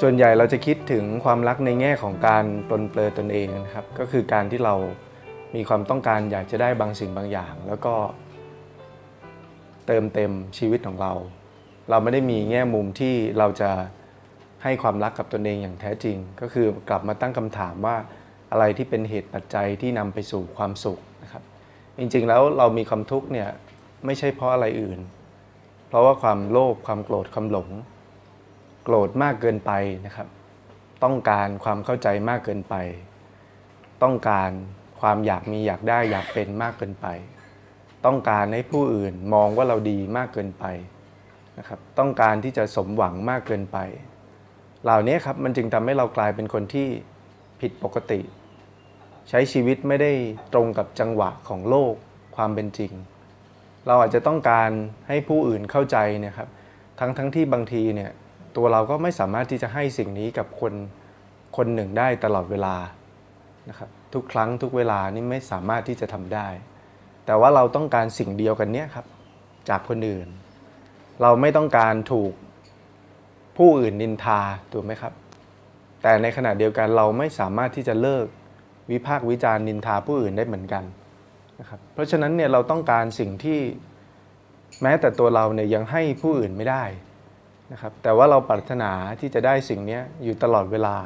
ส่วนใหญ่เราจะคิดถึงความรักในแง่ของการปลนเปลือตนเองนะครับ ก็คือการที่เรามีความต้องการอยากจะได้บางสิ่งบางอย่าง แล้วก็เติมเต็มชีวิตของเรา เราไม่ได้มีแง่มุมที่เราจะให้ความรักกับตนเองอย่างแท้จริง ก็คือกลับมาตั้งคำถามว่าอะไรที่เป็นเหตุปัจจัยที่นำไปสู่ความสุขนะครับ จริงๆแล้วเรามีความทุกข์เนี่ยไม่ใช่เพราะอะไรอื่น เพราะว่าความโลภความโกรธความหลง โกรธมากเกินไปนะครับ ต้องการความเข้าใจมากเกินไป ต้องการความอยากมีอยากได้อยากเป็นมากเกินไป ต้องการให้ผู้อื่นมองว่าเราดีมากเกินไปนะครับ ต้องการที่จะสมหวังมากเกินไป เหล่านี้ครับมันจึงทำให้เรากลายเป็นคนที่ผิดปกติ ใช้ชีวิตไม่ได้ตรงกับจังหวะของโลกความเป็นจริง เราอาจจะต้องการให้ผู้อื่นเข้าใจนี่ยครับ ทั้งทั้งที่บางทีเนี่ย ตัวเราก็ไม่สามารถที่จะให้สิ่งนี้กับคนคนหนึ่งได้ตลอดเวลานะครับทุกครั้งทุกเวลานี่ไม่สามารถที่จะทำได้ แต่ว่าเราต้องการสิ่งเดียวกันเนี่ยครับจากคนอื่น เราไม่ต้องการถูกผู้อื่นนินทาถูกไหมครับ แต่ในขณะเดียวกันเราไม่สามารถที่จะเลิกวิพากษ์วิจารณ์นินทาผู้อื่นได้เหมือนกันนะครับเพราะฉะนั้นเนี่ยเราต้องการสิ่งที่แม้แต่ตัวเราเนี่ยยังให้ผู้อื่นไม่ได้ นะครับแต่ว่าเราปรารถนาที่จะได้สิ่งนี้อยู่ตลอดเวลา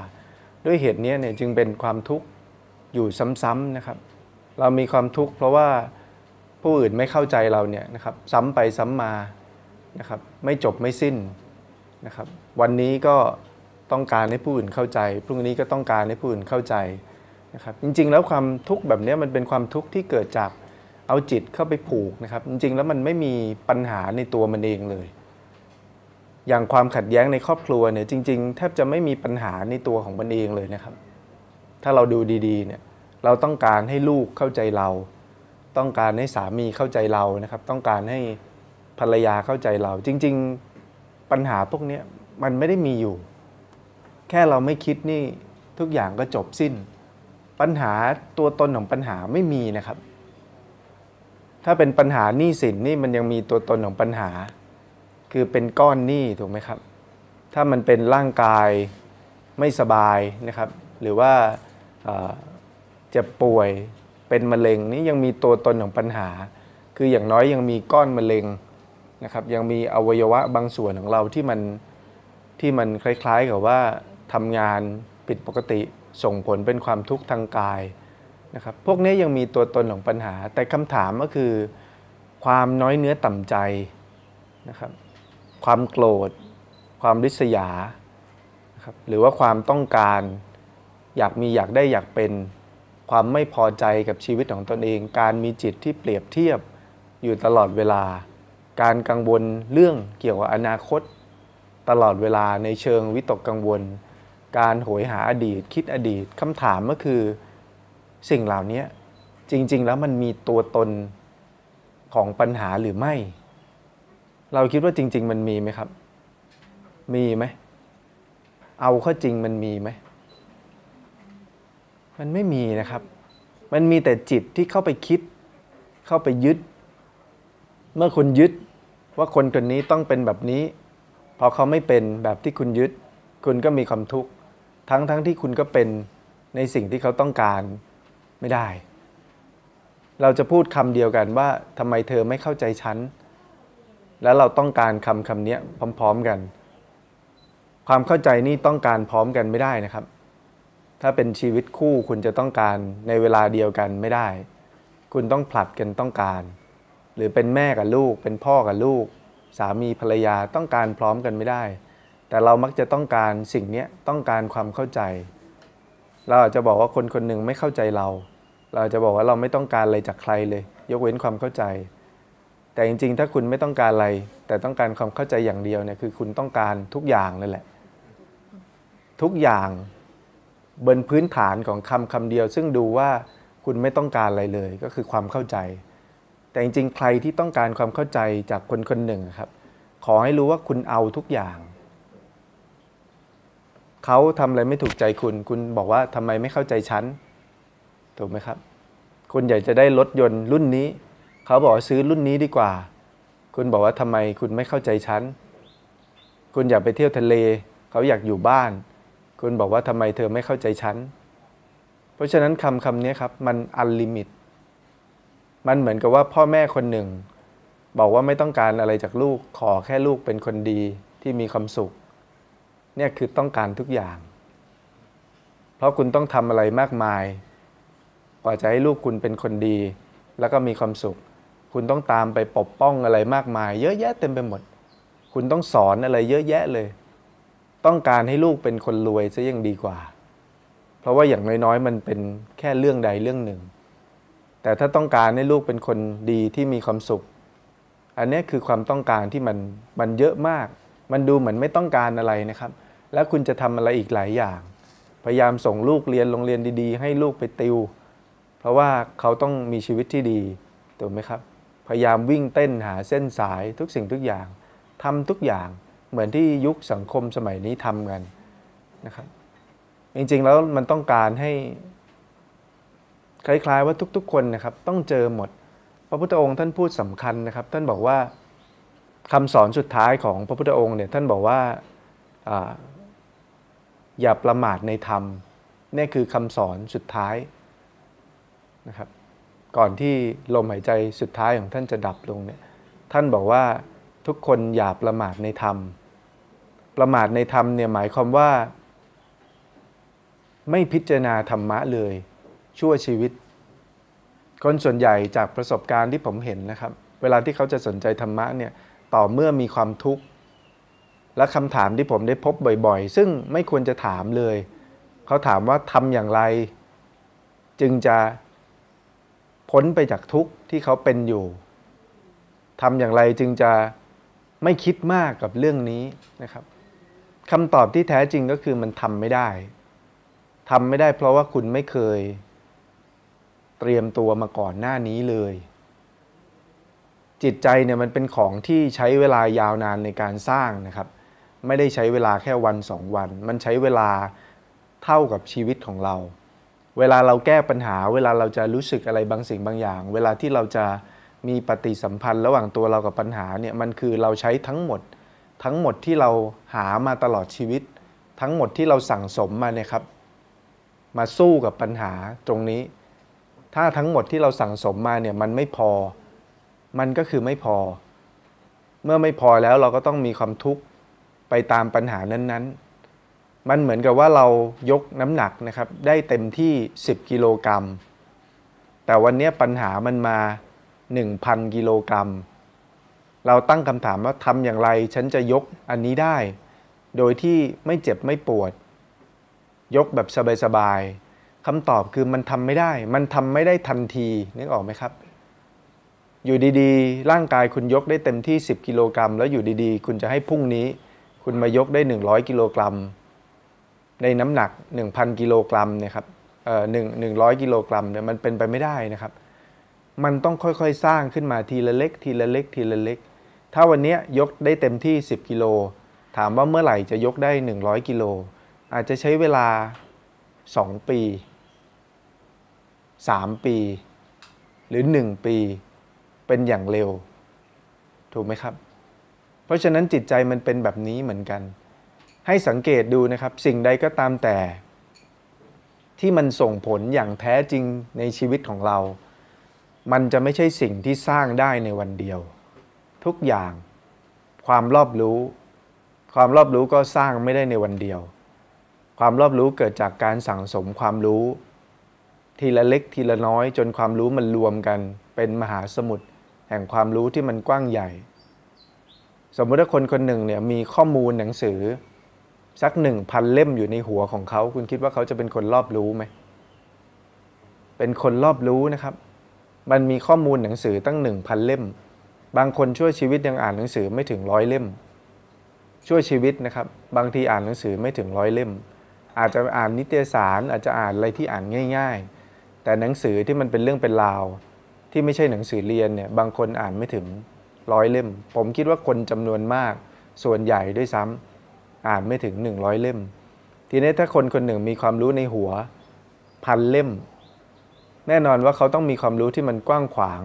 ด้วยเหตุนี้เนี่ยจึงเป็นความทุกข์อยู่ซ้ำๆนะครับ เรามีความทุกข์เพราะว่าผู้อื่นไม่เข้าใจเราเนี่ยนะครับซ้ำไปซ้ำมานะครับไม่จบไม่สิ้นนะครับวันนี้ก็ต้องการให้ผู้อื่นเข้าใจ พรุ่งนี้ก็ต้องการให้ผู้อื่นเข้าใจนะครับจริงๆ แล้วความทุกข์แบบนี้มันเป็นความทุกข์ที่เกิดจากเอาจิตเข้าไปผูกนะครับจริงๆ แล้วมันไม่มีปัญหาในตัวมันเองเลย อย่างความขัดแย้งในครอบครัวเนี่ยจริง ๆ แทบจะไม่มีปัญหาในตัวของมันเองเลยนะครับ ถ้าเราดูดีๆเนี่ยเราต้องการให้ลูกเข้าใจเรา ต้องการให้สามีเข้าใจเรานะครับ ต้องการให้ภรรยาเข้าใจเรา จริง ๆปัญหาพวกนี้มันไม่ได้มีอยู่ แค่เราไม่คิดนี่ทุกอย่างก็จบสิ้น ปัญหาตัวตนของปัญหาไม่มีนะครับ ถ้าเป็นปัญหาหนี้สินนี่มันยังมีตัวตนของปัญหา คือเป็นก้อนหนี้ถูกไหมครับ ถ้ามันเป็นร่างกายไม่สบายนะครับ หรือว่าเจ็บป่วยเป็นมะเร็งนี่ยังมีตัวตนของปัญหา คืออย่างน้อยยังมีก้อนมะเร็งนะครับ ยังมีอวัยวะบางส่วนของเราที่มันที่มันคล้ายๆกับว่าทำงานผิดปกติส่งผลเป็นความทุกข์ทางกายนะครับ พวกนี้ยังมีตัวตนของปัญหา แต่คำถามก็คือ ความน้อยเนื้อต่ำใจนะครับ ความโกรธ ความริษยาครับหรือว่าความต้องการ อยากมีอยากได้อยากเป็นความไม่พอใจกับชีวิตของตนเอง การมีจิตที่เปรียบเทียบอยู่ตลอดเวลา การกังวลเรื่องเกี่ยวกับอนาคต ตลอดเวลาในเชิงวิตกกังวล การโหยหาอดีต คิดอดีตคำถามก็คือสิ่งเหล่านี้จริง ๆ แล้วมันมีตัวตนของปัญหาหรือไม่ เราคิดว่าจริง ๆ มันมีไหมครับ มีไหม เอาข้าจริงมันมีไหม มันไม่มีนะครับ มันมีแต่จิตที่เข้าไปคิด เข้าไปยึด เมื่อคุณยึดว่าคนคนนี้ต้องเป็นแบบนี้ พอเขาไม่เป็นแบบที่คุณยึด คุณก็มีความทุกข์ ทั้งทั้งที่คุณก็เป็นในสิ่งที่เขาต้องการไม่ได้ เราจะพูดคำเดียวกันว่าทำไมเธอไม่เข้าใจฉัน แล้วเราต้องการคำคำนี้พร้อม ๆกัน ความเข้าใจนี่ต้องการพร้อมกันไม่ได้นะครับ ถ้าเป็นชีวิตคู่คุณจะต้องการในเวลาเดียวกันไม่ได้ คุณต้องผลัดกันต้องการ หรือเป็นแม่กับลูก เป็นพ่อกับลูก สามีภรรยาต้องการพร้อมกันไม่ได้ แต่เรามักจะต้องการสิ่งนี้ต้องการความเข้าใจ เราอาจจะบอกว่าคนคนหนึ่งไม่เข้าใจเรา เราจะบอกว่าเราไม่ต้องการอะไรจากใครเลย ยกเว้นความเข้าใจ แต่จริงๆ ถ้าคุณไม่ต้องการอะไร แต่ต้องการความเข้าใจอย่างเดียวเนี่ยคือคุณต้องการทุกอย่างเลยแหละ ทุกอย่างบนพื้นฐานของคำคำเดียว ซึ่งดูว่าคุณไม่ต้องการอะไรเลยก็คือความเข้าใจ แต่จริงๆ ใครที่ต้องการความเข้าใจจากคนคนหนึ่งครับ ขอให้รู้ว่าคุณเอาทุกอย่าง เขาทำอะไรไม่ถูกใจคุณ คุณบอกว่าทำไมไม่เข้าใจฉันถูกไหมครับ คุณอยากจะได้รถยนต์รุ่นนี้ เขาบอกซื้อรุ่นนี้ดีกว่า คุณบอกว่าทำไมคุณไม่เข้าใจฉัน คุณอยากไปเที่ยวทะเล เขาอยากอยู่บ้าน คุณบอกว่าทำไมเธอไม่เข้าใจฉัน เพราะฉะนั้นคำคำนี้ครับมันอันลิมิต มันเหมือนกับว่าพ่อแม่คนหนึ่ง บอกว่าไม่ต้องการอะไรจากลูก ขอแค่ลูกเป็นคนดีที่มีความสุข เนี่ยคือต้องการทุกอย่าง เพราะคุณต้องทำอะไรมากมายกว่าจะให้ลูกคุณเป็นคนดี แล้วก็มีความสุข คุณต้องตามไปปกป้องอะไรมากมาย เยอะแยะเต็มไปหมด คุณต้องสอนอะไรเยอะแยะเลย ต้องการให้ลูกเป็นคนรวยซะยังดีกว่า เพราะว่าอย่างน้อยๆ มันเป็นแค่เรื่องใดเรื่องหนึ่ง แต่ถ้าต้องการให้ลูกเป็นคนดีที่มีความสุข อันนี้คือความต้องการที่มันมันเยอะมาก มันดูเหมือนไม่ต้องการอะไรนะครับ แล้วคุณจะทำอะไรอีกหลายอย่าง พยายามส่งลูกเรียนโรงเรียนดี ๆ ให้ลูกไปติว เพราะว่าเขาต้องมีชีวิตที่ดีถูกไหมครับ พยายามวิ่งเต้นหาเส้นสายทุกสิ่งทุกอย่างทำทุกอย่างเหมือนที่ยุคสังคมสมัยนี้ทำกันนะครับจริงๆแล้วมันต้องการให้ คล้ายๆว่าทุกๆ คนนะครับ ต้องเจอหมด พระพุทธองค์ท่านพูดสำคัญนะครับ ท่านบอกว่าคำสอนสุดท้ายของพระพุทธองค์เนี่ยท่านบอกว่าออย่าประมาทในธรรมนี่คือคำสอนสุดท้ายนะครับ ก่อนที่ลมหายใจสุดท้ายของท่านจะดับลงเนี่ยท่านบอกว่าทุกคนอย่าประมาทในธรรม ประมาทในธรรมเนี่ยหมายความว่า ไม่พิจารณาธรรมะเลย ชั่วชีวิต คนส่วนใหญ่จากประสบการณ์ที่ผมเห็นนะครับ เวลาที่เขาจะสนใจธรรมะเนี่ยต่อเมื่อมีความทุกข์ และคำถามที่ผมได้พบบ่อยๆ ซึ่งไม่ควรจะถามเลย เขาถามว่าทำอย่างไร จึงจะ พ้นไปจากทุกข์ที่เขาเป็นอยู่ทำอย่างไรจึงจะไม่คิดมากกับเรื่องนี้นะครับคำตอบที่แท้จริงก็คือมันทำไม่ได้ทำไม่ได้เพราะว่าคุณไม่เคย เตรียมตัวมาก่อนหน้านี้เลย จิตใจเนี่ยมันเป็นของที่ใช้เวลายาวนานในการสร้างนะครับ ไม่ได้ใช้เวลาแค่วันสองวัน มันใช้เวลาเท่ากับชีวิตของเรา เวลาเราแก้ปัญหา เวลาเราจะรู้สึกอะไรบางสิ่งบางอย่าง เวลาที่เราจะมีปฏิสัมพันธ์ระหว่างตัวเรากับปัญหาเนี่ยมันคือเราใช้ทั้งหมด ทั้งหมดที่เราหามาตลอดชีวิต ทั้งหมดที่เราสั่งสมมาเนี่ยครับ มาสู้กับปัญหาตรงนี้ ถ้าทั้งหมดที่เราสั่งสมมาเนี่ยมันไม่พอ มันก็คือไม่พอ เมื่อไม่พอแล้วเราก็ต้องมีความทุกข์ไปตามปัญหานั้นๆ มันเหมือนกับว่าเรายกน้ำหนักนะครับได้เต็มที่ 10 กิโลกรัม แต่วันนี้ปัญหามันมา 1,000 กิโลกรัม เราตั้งคำถามว่าทำอย่างไรฉันจะยกอันนี้ได้ โดยที่ไม่เจ็บไม่ปวด ยกแบบสบายๆคำตอบคือมันทำไม่ได้ มันทำไม่ได้ทันทีนึกออกไหมครับ อยู่ดีๆ ร่างกายคุณยกได้เต็มที่ 10 กิโลกรัม แล้วอยู่ดีๆ คุณจะให้พรุ่งนี้ คุณมายกได้ 100 กิโลกรัม ในน้ำหนัก 1,000 กิโลกรัมเนี่ยครับเอ่อหนึ่งหนึ่งร้อยกิโลกรัมเนี่ยมันเป็นไปไม่ได้นะครับ มันต้องค่อยๆ สร้างขึ้นมาทีละเล็ก ทีละเล็ก ทีละเล็ก ถ้าวันนี้ยกได้เต็มที่ 10 กิโล ถามว่าเมื่อไหร่จะยกได้ 100 กิโล อาจจะใช้เวลา 2 ปี 3 ปี หรือ 1 ปี เป็นอย่างเร็ว ถูกไหมครับ เพราะฉะนั้นจิตใจมันเป็นแบบนี้เหมือนกัน ให้สังเกตดูนะครับ สิ่งใดก็ตามแต่ ที่มันส่งผลอย่างแท้จริงในชีวิตของเรา มันจะไม่ใช่สิ่งที่สร้างได้ในวันเดียว ทุกอย่าง ความรอบรู้ ความรอบรู้ก็สร้างไม่ได้ในวันเดียว ความรอบรู้เกิดจากการสั่งสมความรู้ ทีละเล็กทีละน้อย จนความรู้มันรวมกัน เป็นมหาสมุทรแห่งความรู้ที่มันกว้างใหญ่ สมมติถ้าคนคนหนึ่งเนี่ยมีข้อมูลหนังสือ สักหนึ่งพันเล่มอยู่ในหัวของเขา คุณคิดว่าเขาจะเป็นคนรอบรู้ไหม เป็นคนรอบรู้นะครับ มันมีข้อมูลหนังสือตั้งหนึ่งพันเล่ม บางคนช่วยชีวิตยังอ่านหนังสือไม่ถึงร้อยเล่ม ช่วยชีวิตนะครับ บางทีอ่านหนังสือไม่ถึงร้อยเล่ม อาจจะอ่านนิตยสาร อาจจะอ่านอะไรที่อ่านง่าย ๆ แต่หนังสือที่มันเป็นเรื่องเป็นราว ที่ไม่ใช่หนังสือเรียนเนี่ยบางคนอ่านไม่ถึงร้อยเล่ม ผมคิดว่าคนจำนวนมาก ส่วนใหญ่ด้วยซ้ำ อ่านไม่ถึง 100 เล่ม ทีนี้ถ้าคนคนหนึ่งมีความรู้ในหัวพันเล่ม แน่นอนว่าเขาต้องมีความรู้ที่มันกว้างขวาง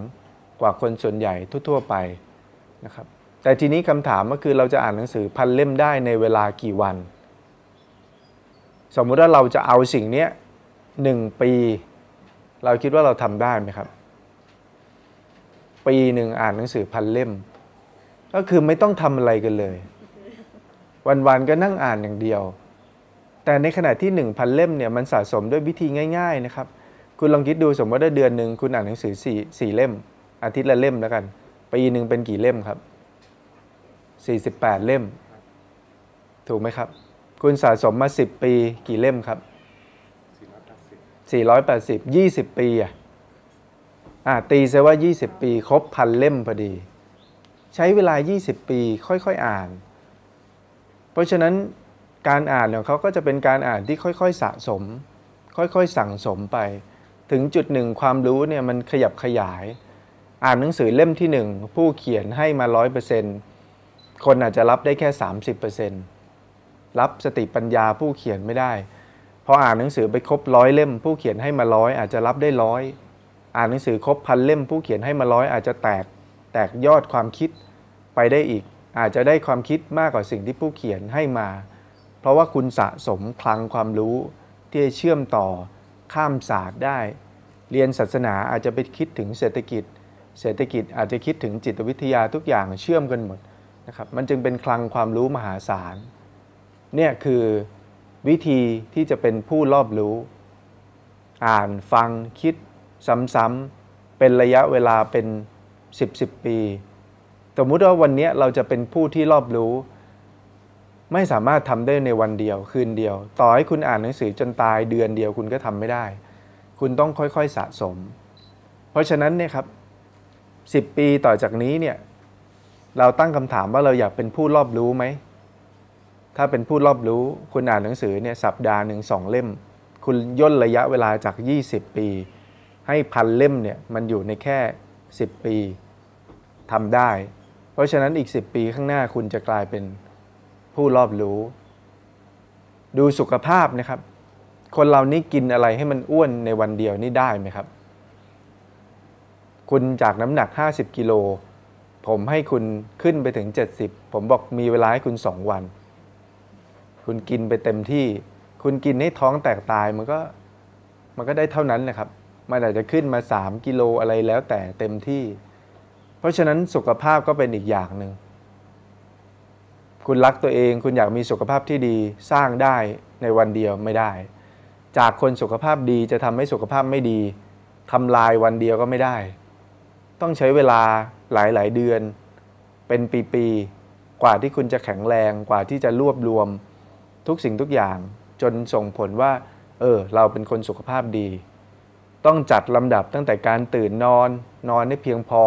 กว่าคนส่วนใหญ่ทั่ว ๆ ไปนะครับแต่ทีนี้คำถามก็คือเราจะอ่านหนังสือพันเล่มได้ในเวลากี่วัน สมมุติว่าเราจะเอาสิ่งนี้หนึ่งปี เราคิดว่าเราทำได้ไหมครับ ปีหนึ่งอ่านหนังสือพันเล่ม ก็คือไม่ต้องทำอะไรกันเลย วันๆก็นั่งอ่านอย่างเดียว แต่ในขณะที่หนึ่งพันเล่มเนี่ยมันสะสมด้วยวิธีง่าย ๆนะครับ คุณลองคิดดูสมมติว่าเดือนหนึ่งคุณอ่านหนังสือสี่เล่ม อาทิตย์ละเล่มแล้วกันปีหนึ่งเป็นกี่เล่มครับ 48 เล่ม ถูกไหมครับ คุณสะสมมา 10 ปีกี่เล่มครับ 480 20 ปีอะอ่าตีซะว่า 20 ปี ครบพันเล่มพอดี ใช้เวลา 20 ปีค่อยๆ อ่าน เพราะฉะนั้นการอ่านของเขาก็จะเป็นการอ่านที่ค่อยๆสะสม ค่อยๆสั่งสมไป ถึงจุดหนึ่งความรู้เนี่ยมันขยับขยาย อ่านหนังสือเล่มที่หนึ่งผู้เขียนให้มา100%คนอาจจะรับได้แค่ 30%รับสติปัญญาผู้เขียนไม่ได้พออ่านหนังสือไปครบร้อยเล่ม ผู้เขียนให้มาร้อยอาจจะรับได้ร้อยอ่านหนังสือครบพันเล่ม ผู้เขียนให้มาร้อยอาจจะแตกแตกยอดความคิดไปได้อีก อาจจะได้ความคิดมากกว่าสิ่งที่ผู้เขียนให้มา เพราะว่าคุณสะสมคลังความรู้ที่จะเชื่อมต่อข้ามศาสตร์ได้ เรียนศาสนาอาจจะไปคิดถึงเศรษฐกิจ เศรษฐกิจอาจจะคิดถึงจิตวิทยาทุกอย่างเชื่อมกันหมดนะครับมันจึงเป็นคลังความรู้มหาศาลเนี่ยคือวิธีที่จะเป็นผู้รอบรู้ อ่านฟังคิดซ้ำๆเป็นระยะเวลาเป็น 10 10 ปี สมมุติว่าวันนี้เราจะเป็นผู้ที่รอบรู้ ไม่สามารถทำได้ในวันเดียวคืนเดียว ต่อให้คุณอ่านหนังสือจนตายเดือนเดียวคุณก็ทำไม่ได้ คุณต้องค่อยๆสะสม เพราะฉะนั้นเนี่ยครับ10ปีต่อจากนี้เนี่ยเราตั้งคำถามว่าเราอยากเป็นผู้รอบรู้ไหมถ้าเป็นผู้รอบรู้คุณอ่านหนังสือเนี่ยสัปดาห์หนึ่งสองเล่ม คุณย่นระยะเวลาจาก 20 ปี ให้พันเล่มเนี่ยมันอยู่ในแค่ 10 ปีทำได้ เพราะฉะนั้นอีก 10 ปีข้างหน้าคุณจะกลายเป็นผู้รอบรู้ ดูสุขภาพนะครับ คนเรานี่กินอะไรให้มันอ้วนในวันเดียวนี่ได้ไหมครับ คุณจากน้ำหนัก 50 กิโล ผมให้คุณขึ้นไปถึง 70 ผมบอกมีเวลาให้คุณ 2 วัน คุณกินไปเต็มที่ คุณกินให้ท้องแตกตายมันก็มันก็ได้เท่านั้นนะครับ มันอาจจะขึ้นมา 3 กิโลอะไรแล้วแต่เต็มที่ เพราะฉะนั้นสุขภาพก็เป็นอีกอย่างหนึ่ง คุณรักตัวเอง คุณอยากมีสุขภาพที่ดีสร้างได้ในวันเดียวไม่ได้ จากคนสุขภาพดีจะทำให้สุขภาพไม่ดีทำลายวันเดียวก็ไม่ได้ ต้องใช้เวลาหลาย ๆ เดือน เป็นปีๆกว่าที่คุณจะแข็งแรงกว่าที่จะรวบรวมทุกสิ่งทุกอย่างจนส่งผลว่า เออ เราเป็นคนสุขภาพดี ต้องจัดลำดับตั้งแต่การตื่นนอน นอนให้เพียงพอ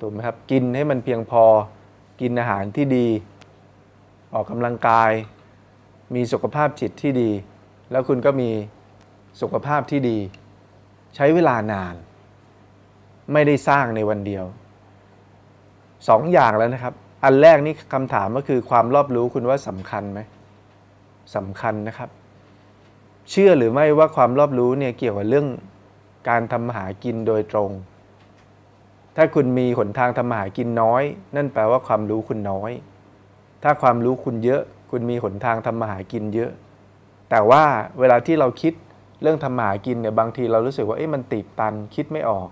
ถูกไหมครับกินให้มันเพียงพอกินอาหารที่ดี ออกกำลังกาย มีสุขภาพจิตที่ดี แล้วคุณก็มีสุขภาพที่ดี ใช้เวลานาน ไม่ได้สร้างในวันเดียวสองอย่างแล้วนะครับ อันแรกนี่คำถามก็คือความรอบรู้คุณว่าสำคัญไหมสำคัญนะครับ เชื่อหรือไม่ว่าความรอบรู้เนี่ยเกี่ยวกับเรื่องการทำหากินโดยตรง ถ้าคุณมีหนทางทำมาหากินน้อย นั่นแปลว่าความรู้คุณน้อย ถ้าความรู้คุณเยอะ คุณมีหนทางทำมาหากินเยอะ แต่ว่าเวลาที่เราคิดเรื่องทำมาหากินเนี่ยบางทีเรารู้สึกว่าเอ๊ะมันติดตันคิดไม่ออก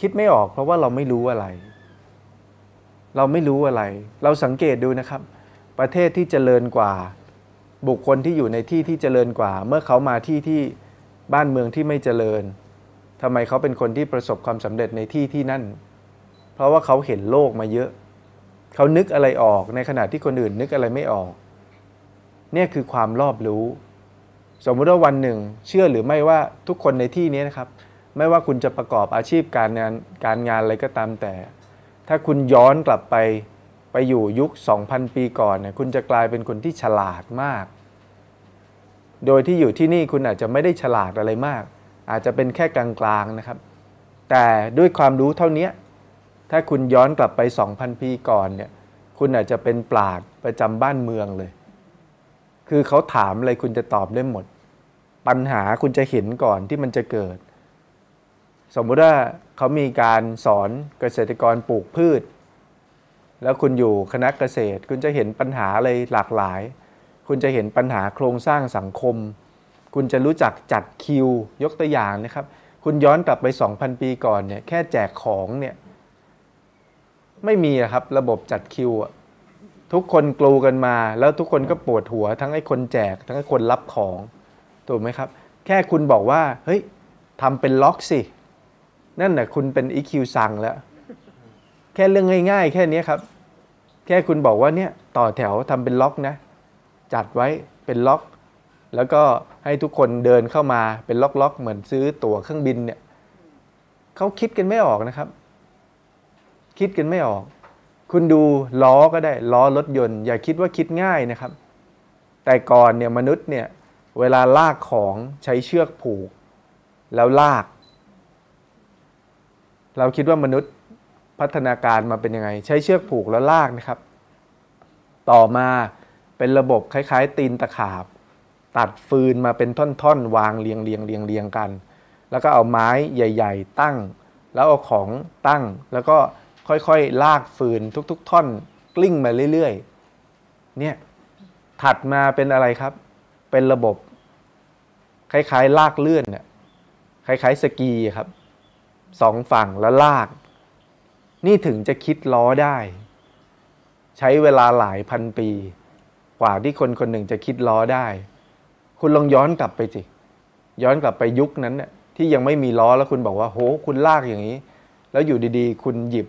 คิดไม่ออก เพราะว่าเราไม่รู้อะไร เราไม่รู้อะไร เราสังเกตดูนะครับ ประเทศที่เจริญกว่า บุคคลที่อยู่ในที่ที่เจริญกว่า เมื่อเขามาที่ที่บ้านเมืองที่ไม่เจริญ ทำไมเขาเป็นคนที่ประสบความสำเร็จในที่ที่นั่น เพราะว่าเขาเห็นโลกมาเยอะ เขานึกอะไรออกในขณะที่คนอื่นนึกอะไรไม่ออก เนี่ยคือความรอบรู้ สมมติว่าวันหนึ่ง เชื่อหรือไม่ว่าทุกคนในที่นี้นะครับ ไม่ว่าคุณจะประกอบอาชีพการงานการงานอะไรก็ตามแต่ ถ้าคุณย้อนกลับไปไปอยู่ยุค 2,000 ปีก่อนเนี่ยคุณจะกลายเป็นคนที่ฉลาดมาก โดยที่อยู่ที่นี่คุณอาจจะไม่ได้ฉลาดอะไรมาก อาจจะเป็นแค่กลางๆนะครับ แต่ด้วยความรู้เท่านี้ถ้าคุณย้อนกลับไป 2,000 ปีก่อนเนี่ยคุณอาจจะเป็นปราดประจำบ้านเมืองเลย คือเขาถามอะไรคุณจะตอบได้หมด ปัญหาคุณจะเห็นก่อนที่มันจะเกิด สมมุติว่าเขามีการสอนเกษตรกรปลูกพืช แล้วคุณอยู่คณะเกษตร คุณจะเห็นปัญหาอะไรหลากหลาย คุณจะเห็นปัญหาโครงสร้างสังคม คุณจะรู้จักจัดคิว ยกตัวอย่างนะครับ คุณย้อนกลับไป 2,000 ปีก่อนเนี่ยแค่แจกของเนี่ยไม่มีครับระบบจัดคิวทุกคนกลูกันมา แล้วทุกคนก็ปวดหัว ทั้งไอ้คนแจก ทั้งไอ้คนรับของถูกไหมครับ แค่คุณบอกว่าเฮ้ยทำเป็นล็อกสิ นั่นแหะคุณเป็น EQ สั่งแล้ว แค่เรื่องง่าย ๆ แค่นี้ครับ แค่คุณบอกว่าเนี่ยต่อแถวทำเป็นล็อกนะ จัดไว้เป็นล็อก แล้วก็ให้ทุกคนเดินเข้ามาเป็นล็อกๆ เหมือนซื้อตั๋วเครื่องบินเนี่ยเขาคิดกันไม่ออกนะครับ คิดกันไม่ออก คุณดูล้อก็ได้ล้อรถยนต์ อย่าคิดว่าคิดง่ายนะครับ แต่ก่อนเนี่ยมนุษย์เนี่ยเวลาลากของใช้เชือกผูก แล้วลาก เราคิดว่ามนุษย์พัฒนาการมาเป็นยังไง ใช้เชือกผูกแล้วลากนะครับ ต่อมาเป็นระบบคล้าย ๆ ตีนตะขาบ ตัดฟืนมาเป็นท่อนๆ วางเรียงเรียงเรียงเรียงกัน แล้วก็เอาไม้ใหญ่ ๆ ตั้ง แล้วเอาของตั้ง แล้วก็ค่อยๆ ลากฟืนทุก ๆ ท่อนกลิ้งมาเรื่อยๆ เนี่ยถัดมาเป็นอะไรครับ เป็นระบบ คล้ายๆ ลากเลื่อนเนี่ยคล้ายๆสกีครับสองฝั่งแล้วลาก นี่ถึงจะคิดล้อได้ ใช้เวลาหลายพันปี กว่าที่คนคนหนึ่งจะคิดล้อได้ คุณลองย้อนกลับไปสิย้อนกลับไปยุคนั้นเนี่ยที่ยังไม่มีล้อแล้วคุณบอกว่าโหคุณลากอย่างนี้ แล้วอยู่ดีๆ คุณหยิบ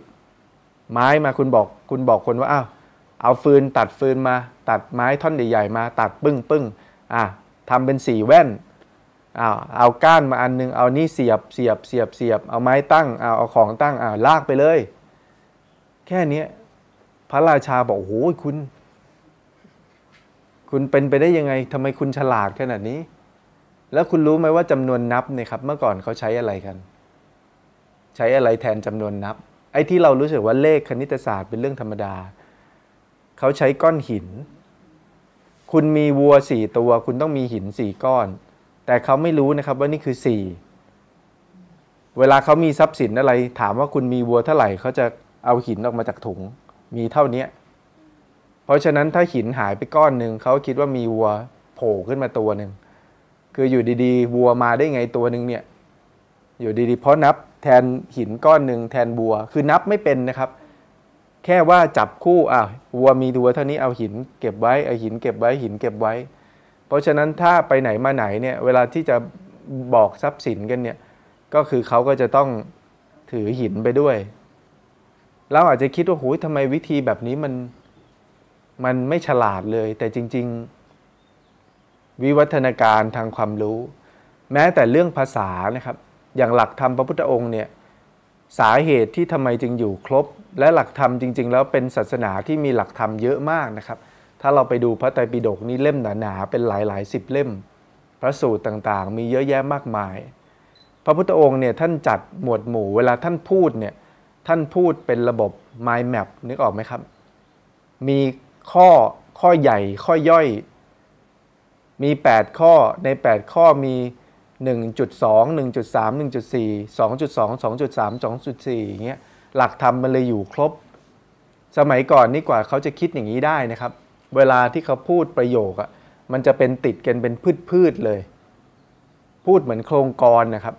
ไม้มาคุณบอก คุณบอกคนว่าอ้าวเอาฟืนตัดฟืนมา ตัดไม้ท่อนใหญ่ๆมา ตัดปึ้งปึ้งอะทำเป็นสี่แว่นอ้าวเอาก้านมาอันนึงเอานี่เสียบเสียบเสียบเสียบเอาไม้ตั้งเอาเอาของตั้งอ้าวลากไปเลย แค่นี้พระราชาบอกโอ้โหคุณ คุณเป็นไปได้ยังไงทำไมคุณฉลาดขนาดนี้ แล้วคุณรู้ไหมว่าจำนวนนับเนี่ยครับ เมื่อก่อนเขาใช้อะไรกัน ใช้อะไรแทนจำนวนนับ ไอ้ที่เรารู้สึกว่าเลขคณิตศาสตร์เป็นเรื่องธรรมดา เขาใช้ก้อนหิน คุณมีวัวสี่ตัว คุณต้องมีหินสี่ก้อน แต่เขาไม่รู้นะครับว่านี่คือสี่เวลาเขามีทรัพย์สินอะไร ถามว่าคุณมีวัวเท่าไหร่เขาจะเอาหินออกมาจากถุง มีเท่านี้ เพราะฉะนั้นถ้าหินหายไปก้อนหนึ่งเขาคิดว่ามีวัวโผล่ขึ้นมาตัวหนึ่งคืออยู่ดีๆวัวมาได้ไงตัวหนึ่งเนี่ยอยู่ดีๆเพราะนับแทนหินก้อนหนึ่งแทนวัว คือนับไม่เป็นนะครับ แค่ว่าจับคู่อะวัวมีตัวเท่านี้เอาหินเก็บไว้เอาหินเก็บไว้หินเก็บไว้ เพราะฉะนั้นถ้าไปไหนมาไหนเนี่ยเวลาที่จะบอกทรัพย์สินกันเนี่ยก็คือเขาก็จะต้องถือหินไปด้วยเราอาจจะคิดว่าโหยทำไมวิธีแบบนี้มัน มันไม่ฉลาดเลย แต่จริง ๆ วิวัฒนาการทางความรู้ แม้แต่เรื่องภาษานะครับ อย่างหลักธรรมพระพุทธองค์เนี่ยสาเหตุที่ทำไมจึงอยู่ครบ และหลักธรรมจริง ๆ แล้วเป็นศาสนาที่มีหลักธรรมเยอะมากนะครับ ถ้าเราไปดูพระไตรปิฎกนี่เล่มหนาๆเป็นหลายๆสิบเล่ม พระสูตรต่างๆ มีเยอะแยะมากมาย พระพุทธองค์เนี่ยท่านจัดหมวดหมู่ เวลาท่านพูดเนี่ยท่านพูดเป็นระบบ mind map นึกออกไหมครับ มี ข้อข้อใหญ่ข้อย่อย มี 8 ข้อใน 8 ข้อมี 1.2 1.3 1.4 2.2 2.3 2.4อย่างเงี้ยหลักธรรมมันเลยอยู่ครบ สมัยก่อนนี่กว่าเขาจะคิดอย่างนี้ได้นะครับ เวลาที่เขาพูดประโยคอะมันจะเป็นติดกันเป็นพืชๆเลย พูดเหมือนโครงกรนะครับ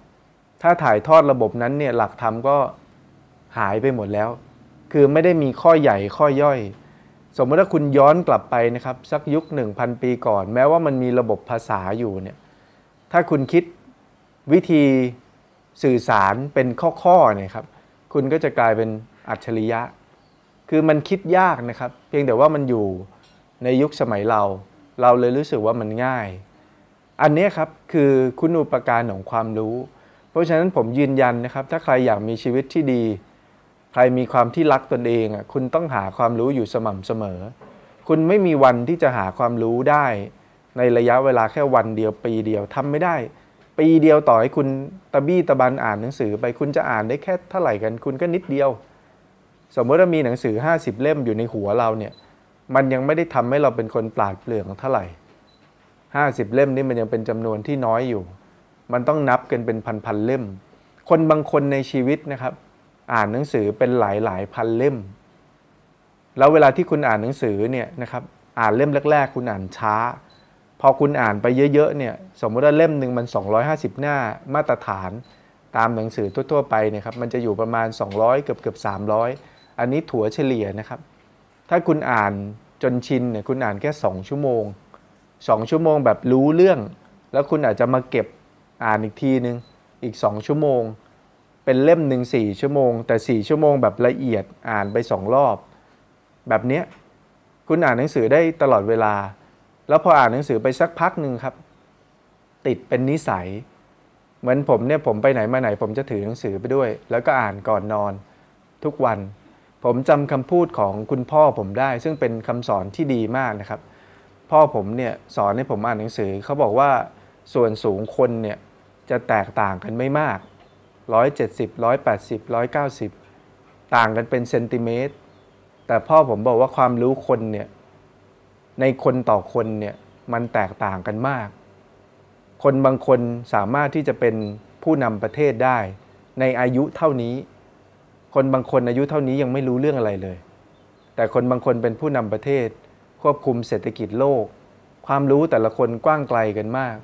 ถ้าถ่ายทอดระบบนั้นเนี่ยหลักธรรมก็หายไปหมดแล้ว คือไม่ได้มีข้อใหญ่ข้อย่อย สมมติถ้าคุณย้อนกลับไปนะครับสักยุคหนึ่งพันปีก่อน แม้ว่ามันมีระบบภาษาอยู่เนี่ยถ้าคุณคิดวิธีสื่อสารเป็นข้อๆเนี่ยครับคุณก็จะกลายเป็นอัจฉริยะ คือมันคิดยากนะครับ เพียงแต่ว่ามันอยู่ในยุคสมัยเรา เราเลยรู้สึกว่ามันง่าย อันนี้ครับคือคุณอุปการของความรู้ เพราะฉะนั้นผมยืนยันนะครับ ถ้าใครอยากมีชีวิตที่ดี ใครมีความที่รักตนเองอะคุณต้องหาความรู้อยู่สม่ำเสมอ คุณไม่มีวันที่จะหาความรู้ได้ ในระยะเวลาแค่วันเดียวปีเดียวทำไม่ได้ ปีเดียวต่อให้คุณตะบี้ตะบันอ่านหนังสือไปคุณจะอ่านได้แค่เท่าไหร่กัน คุณก็นิดเดียว สมมติว่ามีหนังสือ 50 เล่มอยู่ในหัวเราเนี่ยมันยังไม่ได้ทำให้เราเป็นคนปราดเปรื่องเท่าไหร่ห้าสิบเล่มนี่มันยังเป็นจำนวนที่น้อยอยู่ มันต้องนับกันเป็นพันๆเล่ม คนบางคนในชีวิตนะครับ อ่านหนังสือเป็นหลายหลายพันเล่ม แล้วเวลาที่คุณอ่านหนังสือเนี่ยนะครับอ่านเล่มแรก ๆ คุณอ่านช้า พอคุณอ่านไปเยอะๆเนี่ยสมมติว่าเล่มหนึ่งมัน 250 หน้ามาตรฐานตามหนังสือทั่วๆไปเนี่ยครับมันจะอยู่ประมาณ 200 เกือบเกือบ300 อันนี้ถั่วเฉลี่ยนะครับ ถ้าคุณอ่านจนชินเนี่ยคุณอ่านแค่ 2 ชั่วโมง 2 ชั่วโมงแบบรู้เรื่อง แล้วคุณอาจจะมาเก็บอ่านอีกทีนึงอีก 2 ชั่วโมง เป็นเล่มหนึ่งสี่ชั่วโมง แต่4ชั่วโมงแบบละเอียดอ่านไป2รอบ แบบเนี้ยคุณอ่านหนังสือได้ตลอดเวลา แล้วพออ่านหนังสือไปสักพักหนึ่งครับ ติดเป็นนิสัย เหมือนผมเนี่ยผมไปไหนมาไหน ผมจะถือหนังสือไปด้วย แล้วก็อ่านก่อนนอนทุกวัน ผมจำคำพูดของคุณพ่อผมได้ ซึ่งเป็นคำสอนที่ดีมากนะครับ พ่อผมเนี่ยสอนให้ผมอ่านหนังสือเขาบอกว่าส่วนสูงคนเนี่ยจะแตกต่างกันไม่มาก 170 180 190 ต่างกันเป็นเซนติเมตร แต่พ่อผมบอกว่าความรู้คนเนี่ยในคนต่อคนเนี่ยมันแตกต่างกันมาก คนบางคนสามารถที่จะเป็นผู้นำประเทศได้ ในอายุเท่านี้ คนบางคนอายุเท่านี้ยังไม่รู้เรื่องอะไรเลย แต่คนบางคนเป็นผู้นำประเทศ ควบคุมเศรษฐกิจโลก ความรู้แต่ละคนกว้างไกลกันมาก